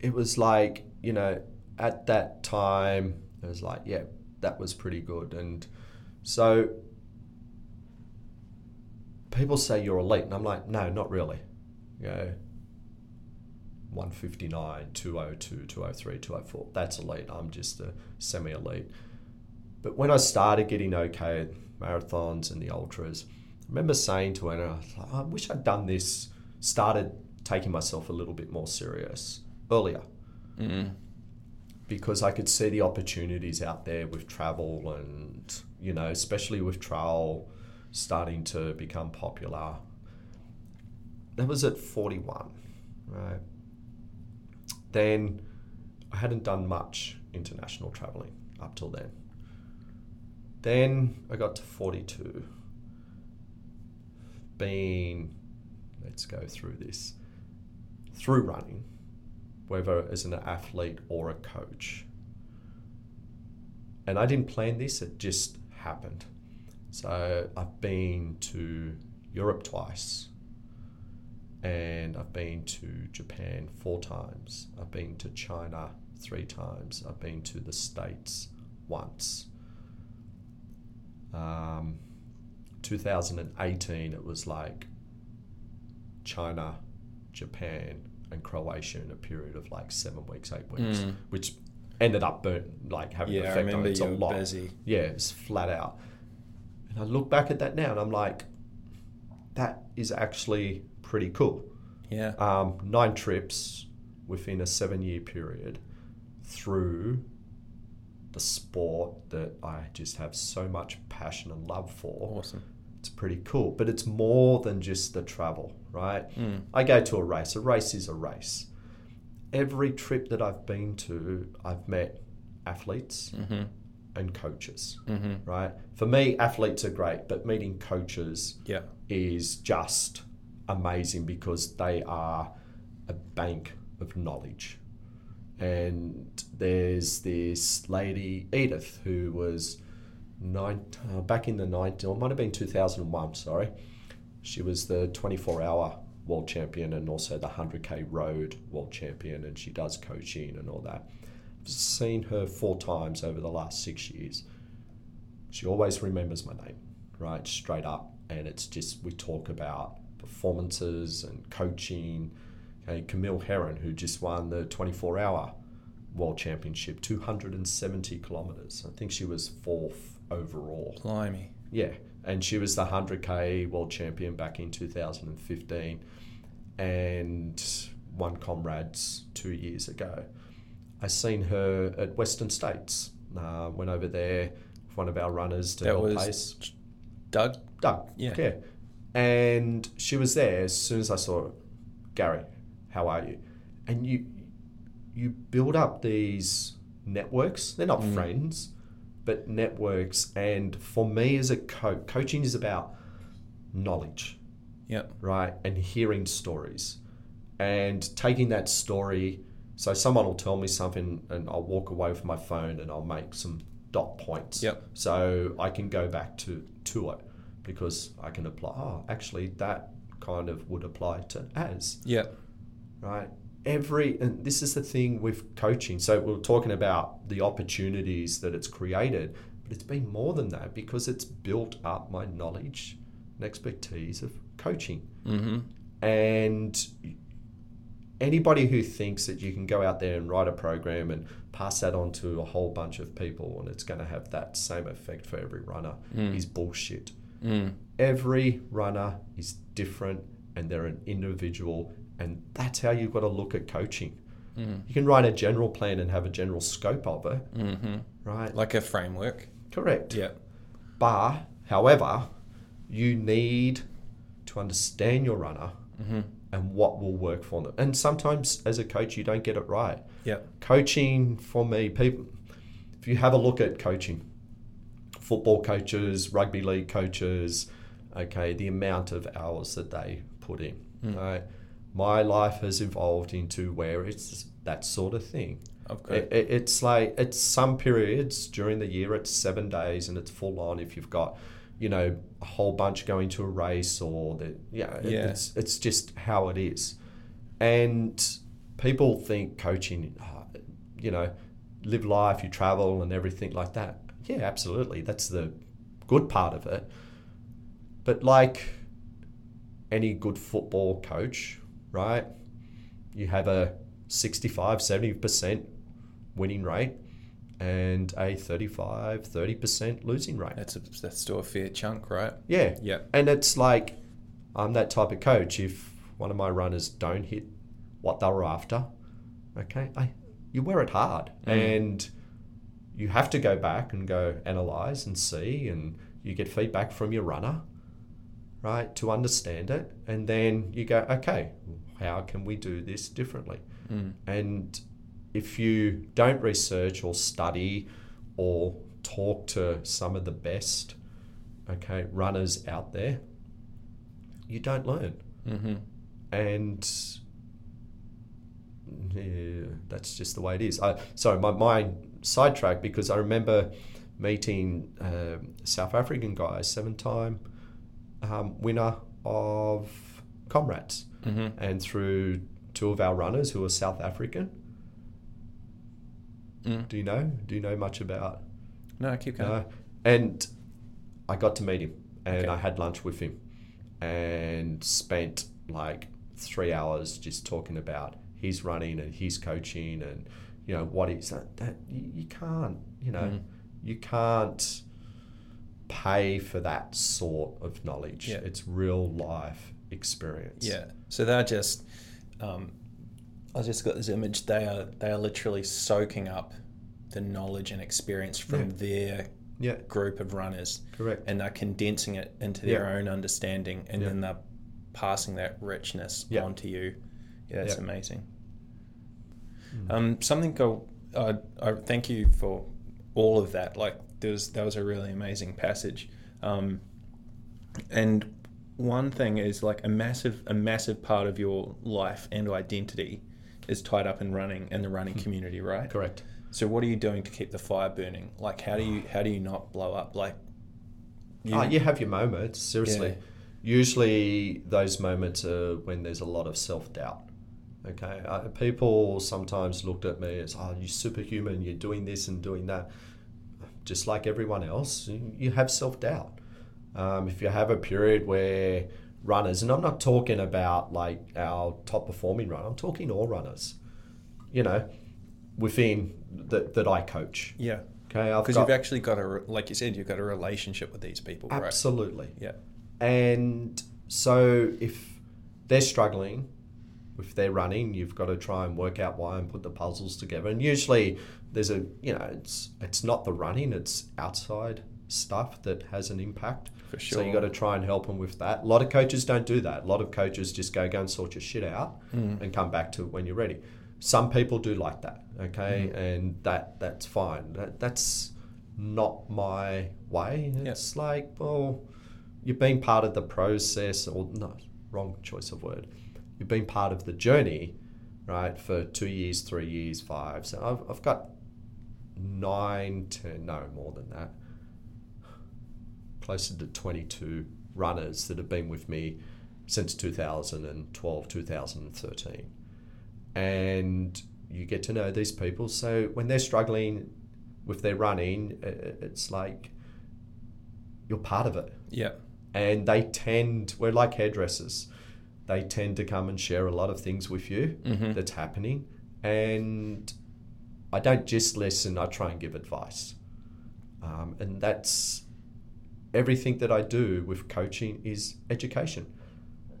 it was like, you know, at that time, it was like, yeah, that was pretty good. And so people say you're elite, and I'm like, no, not really. You know, 159, 202, 203, 204. That's elite. I'm just a semi elite. But when I started getting okay at marathons and the ultras, I remember saying to Anna, I, I wish I'd done this, started taking myself a little bit more serious earlier. Mm. Because I could see the opportunities out there with travel and, you know, especially with trail starting to become popular. That was at 41, right? Then I hadn't done much international traveling up till then. Then I got to 42. Been, let's go through this, through running, whether as an athlete or a coach. And I didn't plan this, it just happened. So I've been to Europe twice, and I've been to Japan four times. I've been to China three times. I've been to the States once. Um, 2018, it was like China, Japan, and Croatia in a period of like seven weeks, eight weeks, Mm. which ended up burnt, like having an Yeah, effect on it. It's a lot. busy. Yeah, it's flat out. And I look back at that now and I'm like, that is actually pretty cool. Yeah. Um, nine trips within a seven year period through the sport that I just have so much passion and love for. Awesome. It's pretty cool. But it's more than just the travel, right? Mm. I go to a race. A race is a race. Every trip that I've been to, I've met athletes Mm-hmm. And coaches Mm-hmm. right? For me, athletes are great, but meeting coaches Yeah. is just amazing because they are a bank of knowledge. And there's this lady, Edith, who was nine, uh, back in the 90s, or it might have been 2001, sorry. She was the 24 hour world champion and also the 100k road world champion, and she does coaching and all that. Seen her four times over the last six years. She always remembers my name, right? Straight up. And it's just, we talk about performances and coaching. Okay, Camille Herron, who just won the 24 hour world championship, 270 kilometers. I think she was fourth overall. Blimey. Yeah, and she was the 100k world champion back in 2015 and won comrades two years ago. I seen her at Western States. Uh, went over there with one of our runners to That help was pace. Doug. Doug. Yeah. And she was there as soon as I saw her. Gary, how are you? And you you build up these networks. They're not Mm. friends, but networks. And for me as a coach, coaching is about knowledge, Yep. right? And hearing stories and taking that story. So someone will tell me something and I'll walk away with my phone and I'll make some dot points. Yep. So I can go back to, to it because I can apply, oh, actually that kind of would apply to as, Yep. right? Every, and this is the thing with coaching. So we're talking about the opportunities that it's created, but it's been more than that because it's built up my knowledge and expertise of coaching. Mm-hmm. And anybody who thinks that you can go out there and write a program and pass that on to a whole bunch of people and it's going to have that same effect for every runner Mm. is bullshit. Mm. Every runner is different and they're an individual, and that's how you've got to look at coaching. Mm. You can write a general plan and have a general scope of it, Mm-hmm. right? Like a framework. Correct. Yeah. But, however, you need to understand your runner Mm-hmm. And what will work for them. And sometimes as a coach, you don't get it right. Yeah. Coaching for me, people, if you have a look at coaching, football coaches, rugby league coaches, okay, the amount of hours that they put in, Mm. right? My life has evolved into where it's that sort of thing. Okay. It, it- it's like it's some periods during the year it's seven days and it's full on if you've got you know a whole bunch going to a race or the yeah, Yeah. it's it's just how it is and people think coaching ah, you know live life you travel and everything like that yeah absolutely that's the good part of it but like any good football coach, right? You have a 65, 70% winning rate and a 35, 30% losing rate. That's a, that's still a fair chunk, right? Yeah. Yeah. And it's like, I'm that type of coach. If one of my runners don't hit what they were after, okay, I, you wear it hard. Mm. And you have to go back and go analyze and see, and you get feedback from your runner, right, to understand it. And then you go, okay, how can we do this differently? Mm. And if you don't research or study or talk to some of the best, okay, runners out there, you don't learn. Mm-hmm. And yeah, that's just the way it is. I, sorry, my mind sidetracked because I remember meeting um, South African guy, seven time um, winner of Comrades, Mm-hmm. and through two of our runners who are South African. Mm. Do you know? Do you know much about? No, keep going. No. And I got to meet him, and Okay. I had lunch with him, and spent like three hours just talking about his running and his coaching and you know what is that, that you, you can't you know Mm. you can't pay for that sort of knowledge. Yeah. It's real life experience. Yeah. So they're just, um, I just got this image. They are they are literally soaking up the knowledge and experience from Yeah. their Yeah. group of runners, Correct. and they're condensing it into their Yeah. own understanding, and then they're passing that richness onto you. Yeah, that's amazing. Mm. Um, something go. Uh, I thank you for all of that. Like there was that was a really amazing passage. Um, and one thing is like a massive a massive part of your life and identity is tied up in running and the running community, right? Correct. So what are you doing to keep the fire burning? Like how do you how do you not blow up? Like you, oh, you have your moments, seriously. Yeah. Usually, those moments are when there's a lot of self doubt. Okay, uh, people sometimes looked at me as, "Oh, you're superhuman. You're doing this and doing that." Just like everyone else, you have self doubt. Um, if you have a period where runners, and I'm not talking about like our top performing runner, I'm talking all runners. You know, within that that I coach. yeah, Okay, because you've actually got a re- like you said you've got a relationship with these people, right? absolutely. Yeah. And so if they're struggling if they're running, you've got to try and work out why and put the puzzles together. And usually there's a you know, it's it's not the running, it's outside stuff that has an impact. For So you sure. got to try and help them with that. A lot of coaches don't do that. A lot of coaches just go go and sort your shit out Mm. and come back to it when you're ready. Some people do like that, okay, Mm. and that that's fine. That, that's not my way. Yeah. It's like, well, you've been part of the process, or no, wrong choice of word. You've been part of the journey, right, for two years, three years, five. So I've, I've got nine, ten, no more than that, closer to 22 runners that have been with me since 2012, 2013. And you get to know these people. So when they're struggling with their running, it's like you're part of it. Yeah. And they tend, we're like hairdressers, they tend to come and share a lot of things with you Mhm. that's happening. And I don't just listen, I try and give advice. Um, and that's everything that I do with coaching is education.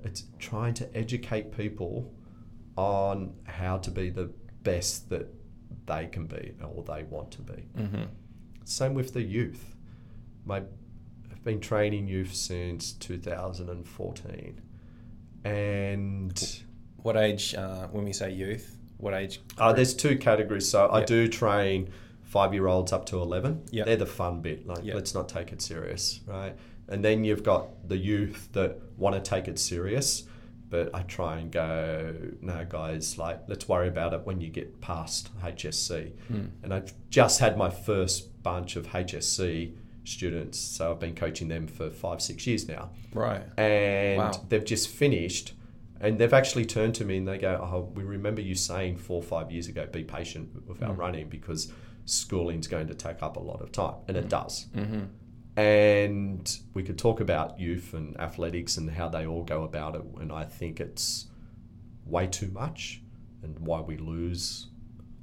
It's trying to educate people on how to be the best that they can be or they want to be. Mm-hmm. Same with the youth. My, I've been training youth since 2014. And What age? Uh, when we say youth, what age? uh, there's two categories. So I do train five year olds up to 11. Yeah. They're the fun bit. Like, Yeah. let's not take it serious, right? And then you've got the youth that want to take it serious. But I try and go, no, guys, like, let's worry about it when you get past HSC. Mm. And I've just had my first bunch of HSC students. So I've been coaching them for five, six years now. Right. And Wow. they've just finished. And they've actually turned to me and they go, Oh, we remember you saying four or five years ago, be patient with our Mm. running because schooling's going to take up a lot of time. And it does. Mm-hmm. And we could talk about youth and athletics and how they all go about it. And I think it's way too much and why we lose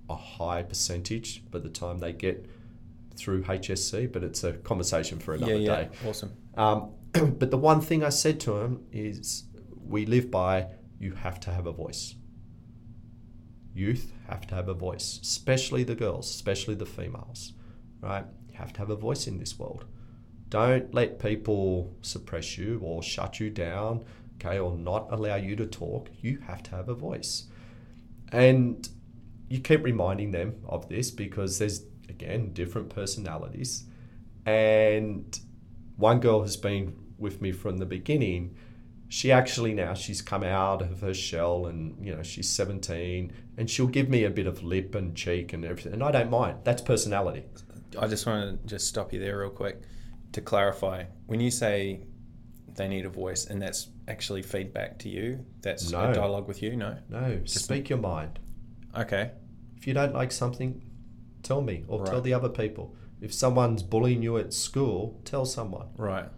a high percentage by the time they get through HSC. But it's a conversation for another yeah, yeah. day. Awesome. Um, but the one thing I said to him is we live by you have to have a voice. Youth have to have a voice, especially the girls, especially the females, right? You have to have a voice in this world. Don't let people suppress you or shut you down, okay, or not allow you to talk. You have to have a voice. And you keep reminding them of this because there's, again, different personalities. And one girl has been with me from the beginning she actually now she's come out of her shell and you know she's 17 and she'll give me a bit of lip and cheek and everything and i don't mind that's personality I just want to just stop you there real quick to clarify. When you say they need a voice, and that's actually feedback to you, that's No. a dialogue with you. No. no speak your mind Okay. if you don't like something tell me or tell the other people if someone's bullying you at school tell someone Right.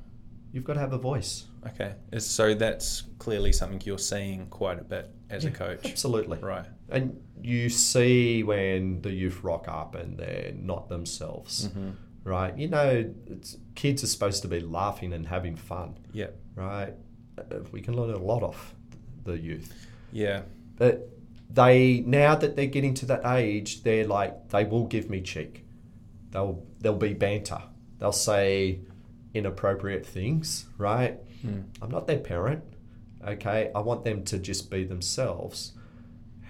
You've got to have a voice Okay. So that's clearly something you're seeing quite a bit as a coach. absolutely Right. and you see when the youth rock up and they're not themselves Mm-hmm. right you know it's, kids are supposed to be laughing and having fun Yeah. right? Uh, We can learn a lot off the youth. Yeah. But they now that they're getting to that age, they're like they will give me cheek. They'll they'll be banter. They'll say inappropriate things, right? Mm. I'm not their parent. Okay, I want them to just be themselves.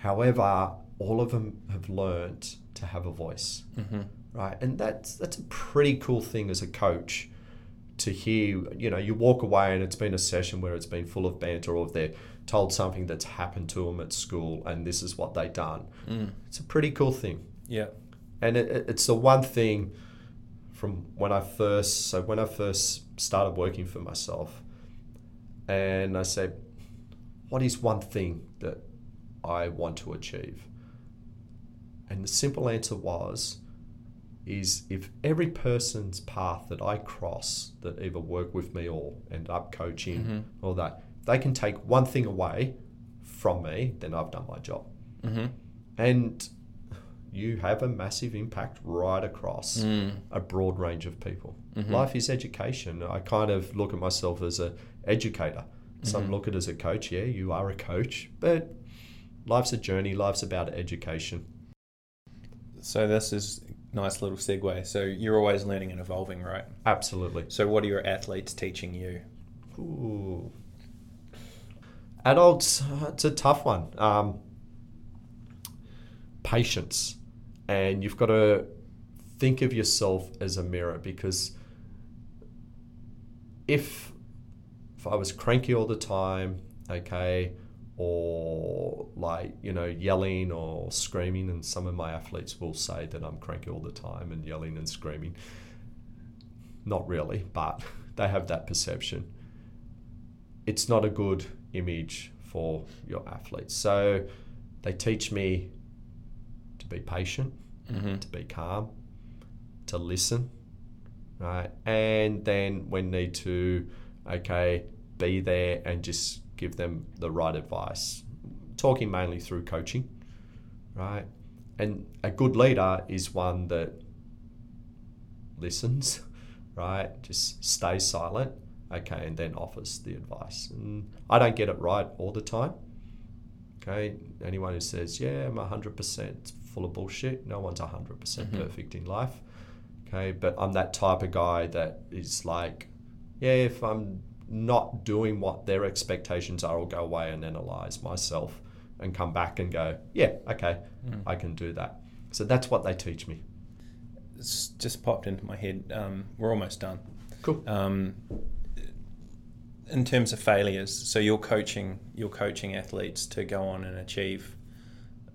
However, all of them have learned to have a voice, Mm-hmm. right? And that's that's a pretty cool thing as a coach to hear. You know, you walk away and it's been a session where it's been full of banter, or they're told something that's happened to them at school, and this is what they've done. Mm. It's a pretty cool thing, Yeah. and it, it- it's the one thing from when I first. So when I first started working for myself, and I said, "What is one thing that I want to achieve?" And the simple answer was, is if every person's path that I cross that either work with me or end up coaching Mhm. or that, they can take one thing away from me, then I've done my job. Mm-hmm. And you have a massive impact right across Mm. a broad range of people. Mhm. Life is education. I kind of look at myself as a educator. Some Mhm. look at it as a coach. Yeah, you are a coach, but life's a journey. Life's about education. So this is nice little segue. So you're always learning and evolving, right? Absolutely. So what are your athletes teaching you? Ooh. Adults, uh, it's a tough one. Um, patience. And you've got to think of yourself as a mirror because if, if I was cranky all the time, okay, or like, you know, yelling or screaming, and some of my athletes will say that I'm cranky all the time and yelling and screaming. Not really, but they have that perception it's not a good image for your athletes. So they teach me be patient, Mm-hmm. to be calm, to listen, right? And then when need to, okay, be there and just give them the right advice. Talking mainly through coaching, right? And a good leader is one that listens, right? Just stays silent, okay, and then offers the advice. And I don't get it right all the time. Okay, anyone who says, yeah, I'm 100%, it's full of bullshit. No one's 100% Mhm. perfect in life. Okay, but I'm that type of guy that is like, yeah, if I'm not doing what their expectations are, I'll go away and analyze myself and come back and go, yeah, okay, Mm. I can do that. So that's what they teach me. It's just popped into my head. Um, we're almost done. Cool. Um, in terms of failures, so you're coaching you're coaching athletes to go on and achieve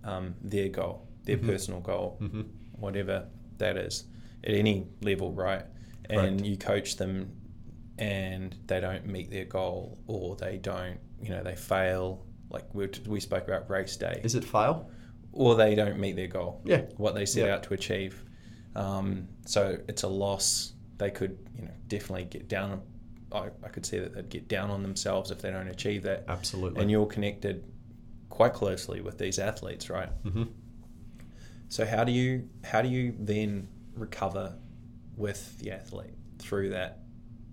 um, their goal, their Mhm. personal goal, hmm whatever that is, at any level, right? And Correct. you coach them, and they don't meet their goal, or they don't, you know, they fail. Like we we spoke about race day, Is it fail? or they don't meet their goal Yeah. what they set Yeah. out to achieve. Um, so it's a loss they could, you know, definitely get down. I, I could see that they'd get down on themselves if they don't achieve that. Absolutely. And you're connected quite closely with these athletes, right? hmm So how do you how do you then recover with the athlete through that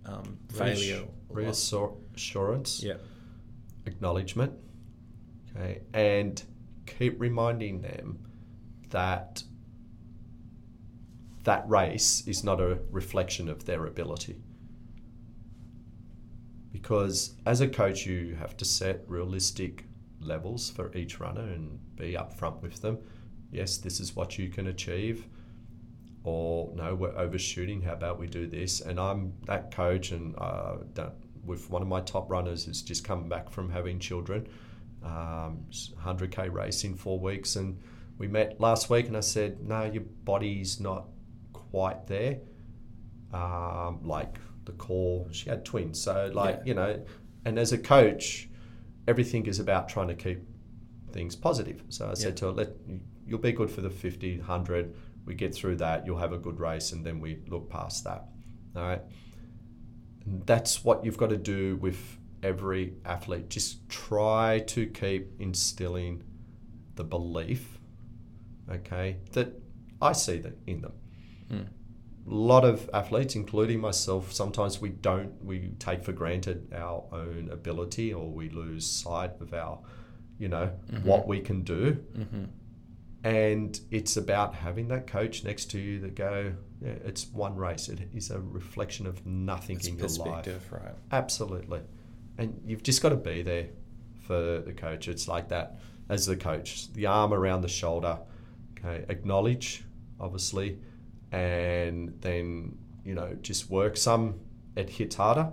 um, failure? Reassur- reassurance, Yeah. acknowledgement, okay, and keep reminding them that that race is not a reflection of their ability. Because as a coach, you have to set realistic levels for each runner and be upfront with them. Yes, this is what you can achieve. Or no, we're overshooting. How about we do this? And I'm that coach, and uh, don't- with one of my top runners who's just come back from having children, um, 100k race in four weeks, and we met last week, and I said, no, your body's not quite there. Um, like the core, she had twins, so like Yeah. you know, and as a coach, everything is about trying to keep things positive. So I said Yeah. to her, let you'll be good for the 50, 100. We get through that, you'll have a good race, and then we look past that. All right. And that's what you've got to do with every athlete. Just try to keep instilling the belief, okay, that I see that in them. Mm. A lot of athletes, including myself, sometimes we don't, we take for granted our own ability or we lose sight of our, you know, Mhm. what we can do. Mm-hmm. And it's about having that coach next to you that go, yeah, it's one race. It is a reflection of nothing It's in your life. right? Absolutely. And you've just got to be there for the coach. It's like that as the coach, the arm around the shoulder, okay, acknowledge, obviously, and then, you know, just work. Some it hits harder.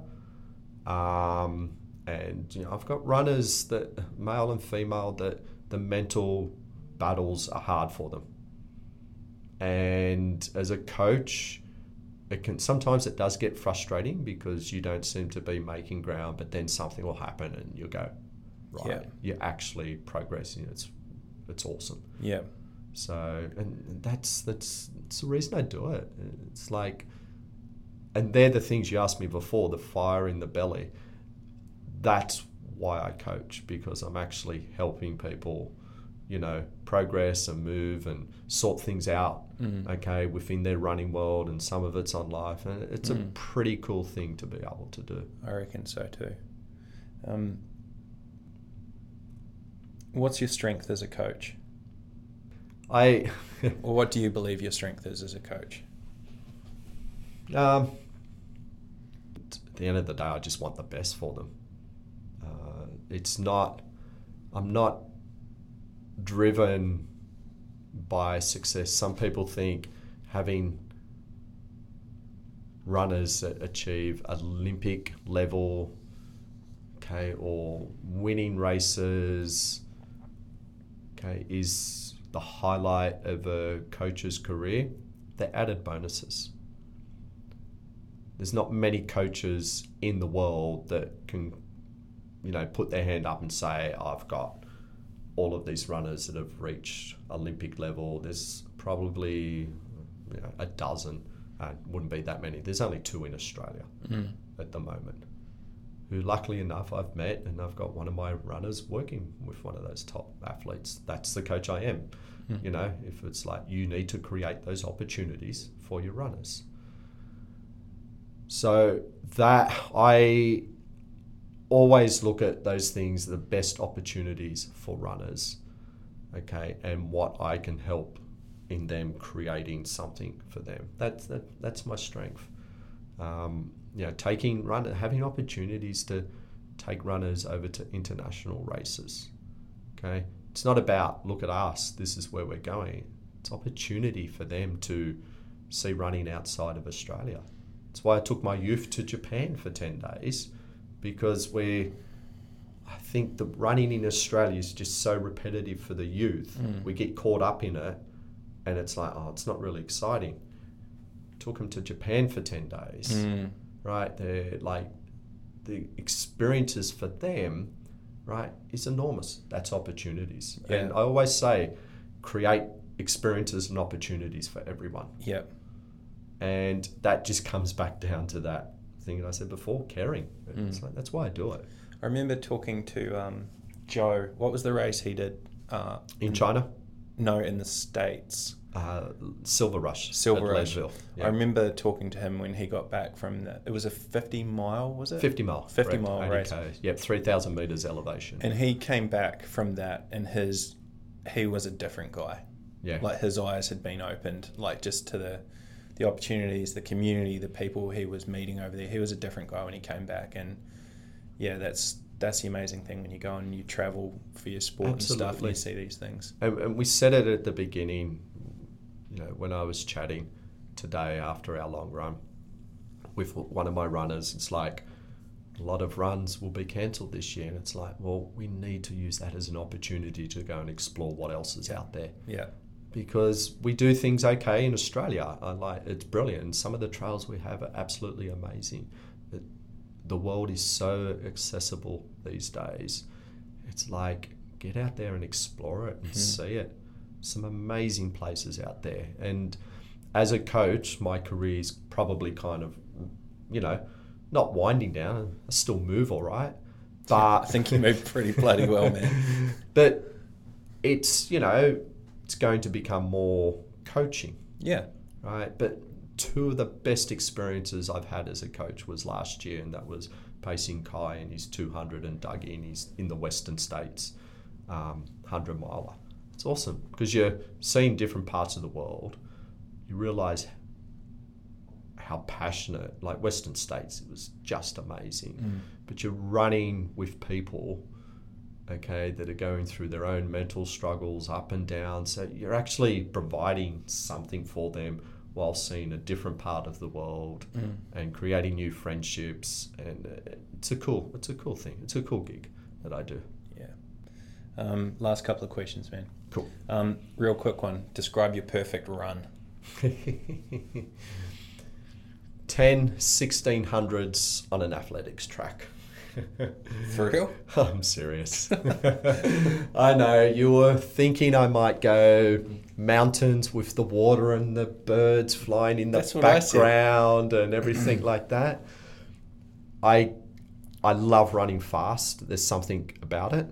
Um, and, you know, I've got runners that, male and female, that the mental battles are hard for them. And as a coach, it can sometimes it does get frustrating because you don't seem to be making ground, but then something will happen and you'll go, right, Yeah. you're actually progressing. It's it's awesome. Yeah. So and that's that's it's the reason I do it. It's like, and they're the things you asked me before, the fire in the belly. That's why I coach because I'm actually helping people, you know, progress and move and sort things out. Mm. Okay, within their running world, and some of it's on life, and it's a Mm. pretty cool thing to be able to do. I reckon so too. Um, what's your strength as a coach? I Or what do you believe your strength is as a coach? Um, at the end of the day, I just want the best for them. Uh, it's not, I'm not driven by success. Some people think having runners that achieve Olympic level, okay, or winning races, okay, is the highlight of a coach's career. They're added bonuses there's not many coaches in the world that can, you know, put their hand up and say, I've got all of these runners that have reached Olympic level. There's probably you know, a dozen. Uh, wouldn't be that many. There's only two in Australia Mm. at the moment. Who, luckily enough, I've met, and I've got one of my runners working with one of those top athletes. That's the coach I am. Mm. You know, if it's like you need to create those opportunities for your runners. So that I always look at those things, the best opportunities for runners, okay, and what I can help in them creating something for them. That's that, that's my strength. Um, you know, taking run, having opportunities to take runners over to international races. Okay, it's not about look at us. This is where we're going. It's opportunity for them to see running outside of Australia. That's why I took my youth to Japan for 10 days because we, I think the running in Australia is just so repetitive for the youth. Mm. We get caught up in it and it's like, oh, it's not really exciting. Took them to Japan for 10 days, Mm. right? They're like, the experiences for them, right, is enormous. That's opportunities. And I always say, create experiences and opportunities for everyone. Yep. And that just comes back down to that thing that I said before caring. It's Mm. like, that's why I do it. I remember talking to um, Joe. What was the race he did? Uh, In China, No, in the States. uh, Silver Rush. Silver at Rush. Leadville. I remember talking to him when he got back from the. It was a 50 mile, was it? 50 mile. 50 correct, mile race. K. Yep, 3,000 meters elevation. And he came back from that, and his he was a different guy. yeah. Like his eyes had been opened, like just to the the opportunities, the community, the people he was meeting over there. He was a different guy when he came back, and yeah, that's that's the amazing thing when you go and you travel for your sport and stuff, and you see these things. And, and we said it at the beginning, you know, when I was chatting today after our long run with one of my runners. It's like a lot of runs will be cancelled this year, and it's like, well, we need to use that as an opportunity to go and explore what else is out there Yeah, because we do things okay in Australia. I like it's brilliant. And some of the trails we have are absolutely amazing. It, the world is so accessible these days. It's like get out there and explore it and Mhm. see it. Some amazing places out there. And as a coach, my career is probably kind of, you know, not winding down. I still move all right, but I think you move pretty bloody well, man. but it's you know it's going to become more coaching. Yeah, right? But two of the best experiences i've had as a coach was last year and that was pacing kai in his 200 and doug in his in the western states um, 100 miler. It's awesome because you're seeing different parts of the world. You realize how passionate like western states it was just amazing. Mm. but you're running with people okay that are going through their own mental struggles up and down so you're actually providing something for them while seeing a different part of the world Mm. and creating new friendships and uh, it's a cool it's a cool thing it's a cool gig that i do yeah. Um, last couple of questions, man. cool Um, real quick one. Describe your perfect run. 10 1600s on an athletics track For real? I'm serious. I know you were thinking I might go mountains with the water and the birds flying in the That's what I said. background and everything like that. I I love running fast. There's something about it.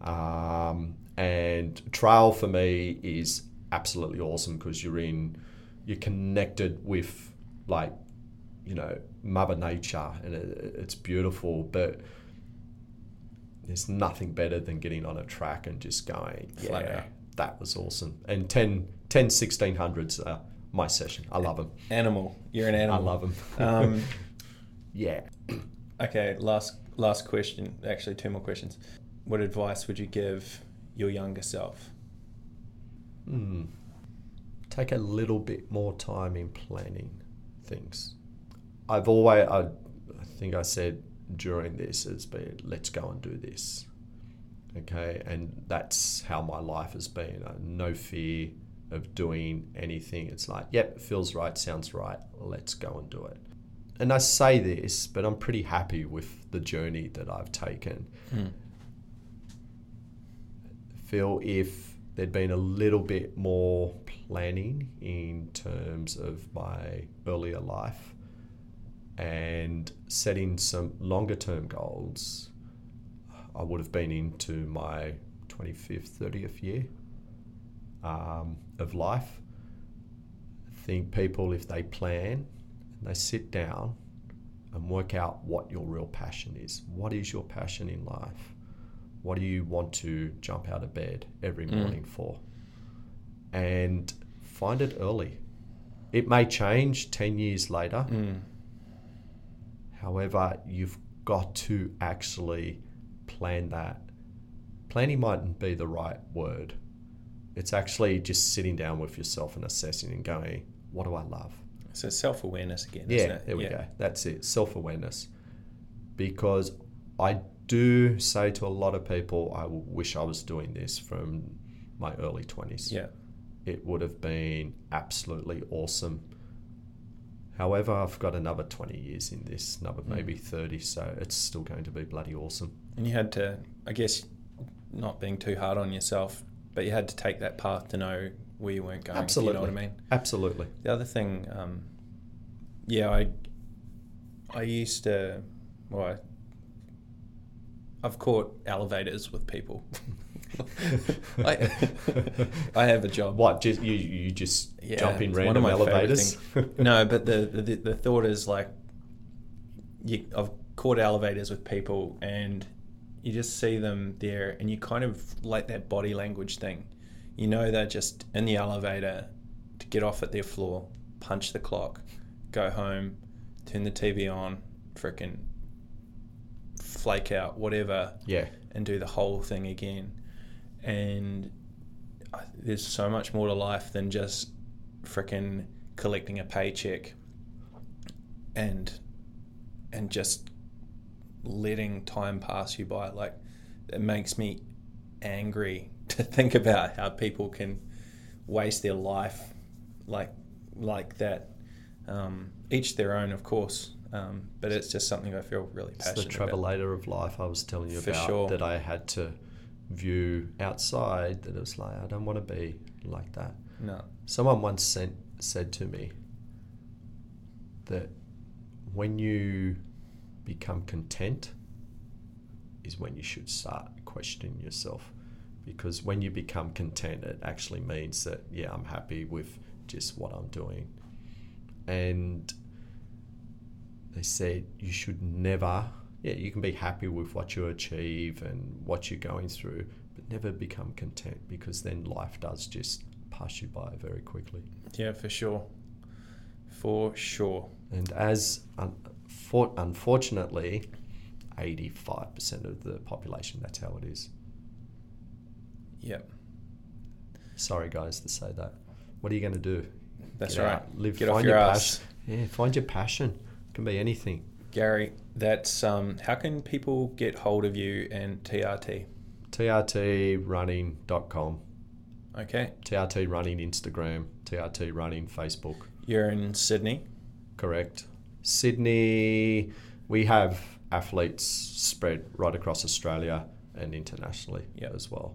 Um, and trail for me is absolutely awesome because you're in you're connected with like you know mother nature and it, it's beautiful but there's nothing better than getting on a track and just going Flat yeah out. that was awesome and 10 10 1600s are my session i love them Animal. You're an animal. i love them Um, yeah okay, last last question. Actually, two more questions. What advice would you give your younger self? Hmm. Take a little bit more time in planning things. I've always, I, I think I said during this, has been let's go and do this. Okay, and that's how my life has been. Uh, no fear of doing anything. It's like, yep, it feels right, sounds right, let's go and do it. And I say this, but I'm pretty happy with the journey that I've taken. feel if there'd been a little bit more planning in terms of my earlier life and setting some longer term goals, I would have been into my 25th, 30th year um, of life. I think people, if they plan and they sit down and work out what your real passion is, what is your passion in life? What do you want to jump out of bed every Mm. morning for? And find it early. It may change 10 years later. Mm. However, you've got to actually plan that. Planning mightn't be the right word. It's actually just sitting down with yourself and assessing and going, what do I love? So self awareness again. isn't Yeah, it? there we Yeah. go. That's it. Self awareness. Because I do say to a lot of people, I wish I was doing this from my early 20s. Yeah. It would have been absolutely awesome. However, I've got another 20 years in this, another Mm. maybe 30, so it's still going to be bloody awesome. And you had to, I guess, not being too hard on yourself, but you had to take that path to know where you weren't going. If you know what I Absolutely. mean? Absolutely. The other thing um, yeah, I I used to well, I, I've caught elevators with people. I, I have a job. What? Just you? You just Yeah, jump in it's one of random my elevators? no, but the, the the thought is like, you, I've caught elevators with people, and you just see them there, and you kind of like that body language thing. You know, they're just in the elevator to get off at their floor, punch the clock, go home, turn the TV on, frickin' flake out, whatever, yeah. and do the whole thing again. And there's so much more to life than just frickin' collecting a paycheck and and just letting time pass you by. Like it makes me angry to think about how people can waste their life like like that. Um, each their own, of course. Um, but it's just something I feel really It's the passionate about. travelator of life I was telling you For about sure. that I had to view outside that it was like I don't want to be like that. No. Someone once sent, said to me that when you become content is when you should start questioning yourself because when you become content it actually means that yeah I'm happy with just what I'm doing and they said you should never yeah you can be happy with what you achieve and what you're going through but never become content because then life does just pass you by very quickly Yeah, for sure. For sure. and as un- for, unfortunately 85% of the population that's how it is Yep. sorry guys to say that what are you going to do That's Get right. out, live Get find off your your ass. passion yeah find your passion it can be anything Gary, that's um, how can people get hold of you and TRT? trtrunning.com Okay, TRT running Instagram, TRT running Facebook. you're in Sydney. Correct. Sydney, we have athletes spread right across Australia and internationally Yep. as well.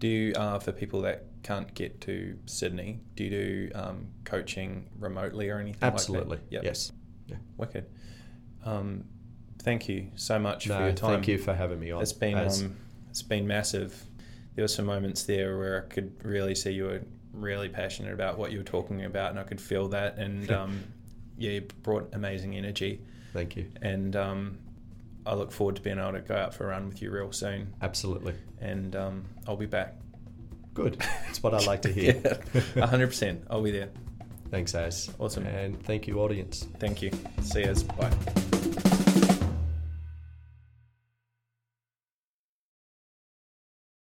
Do you, uh, for people that can't get to Sydney, do you do um, coaching remotely or anything Absolutely. like that? Yep. Yes. Wicked. Um, thank you so much No, for your time. thank you for having me on. It's been As- um, it's been massive. There were some moments there where I could really see you were really passionate about what you were talking about, and I could feel that. And um, yeah, you brought amazing energy. thank you. And um, I look forward to being able to go out for a run with you real soon. Absolutely. And um, I'll be back. Good. That's what I like to hear. Yeah, hundred percent. I'll be there. Thanks, Az. Awesome. And thank you, audience. Thank you. See you. Bye.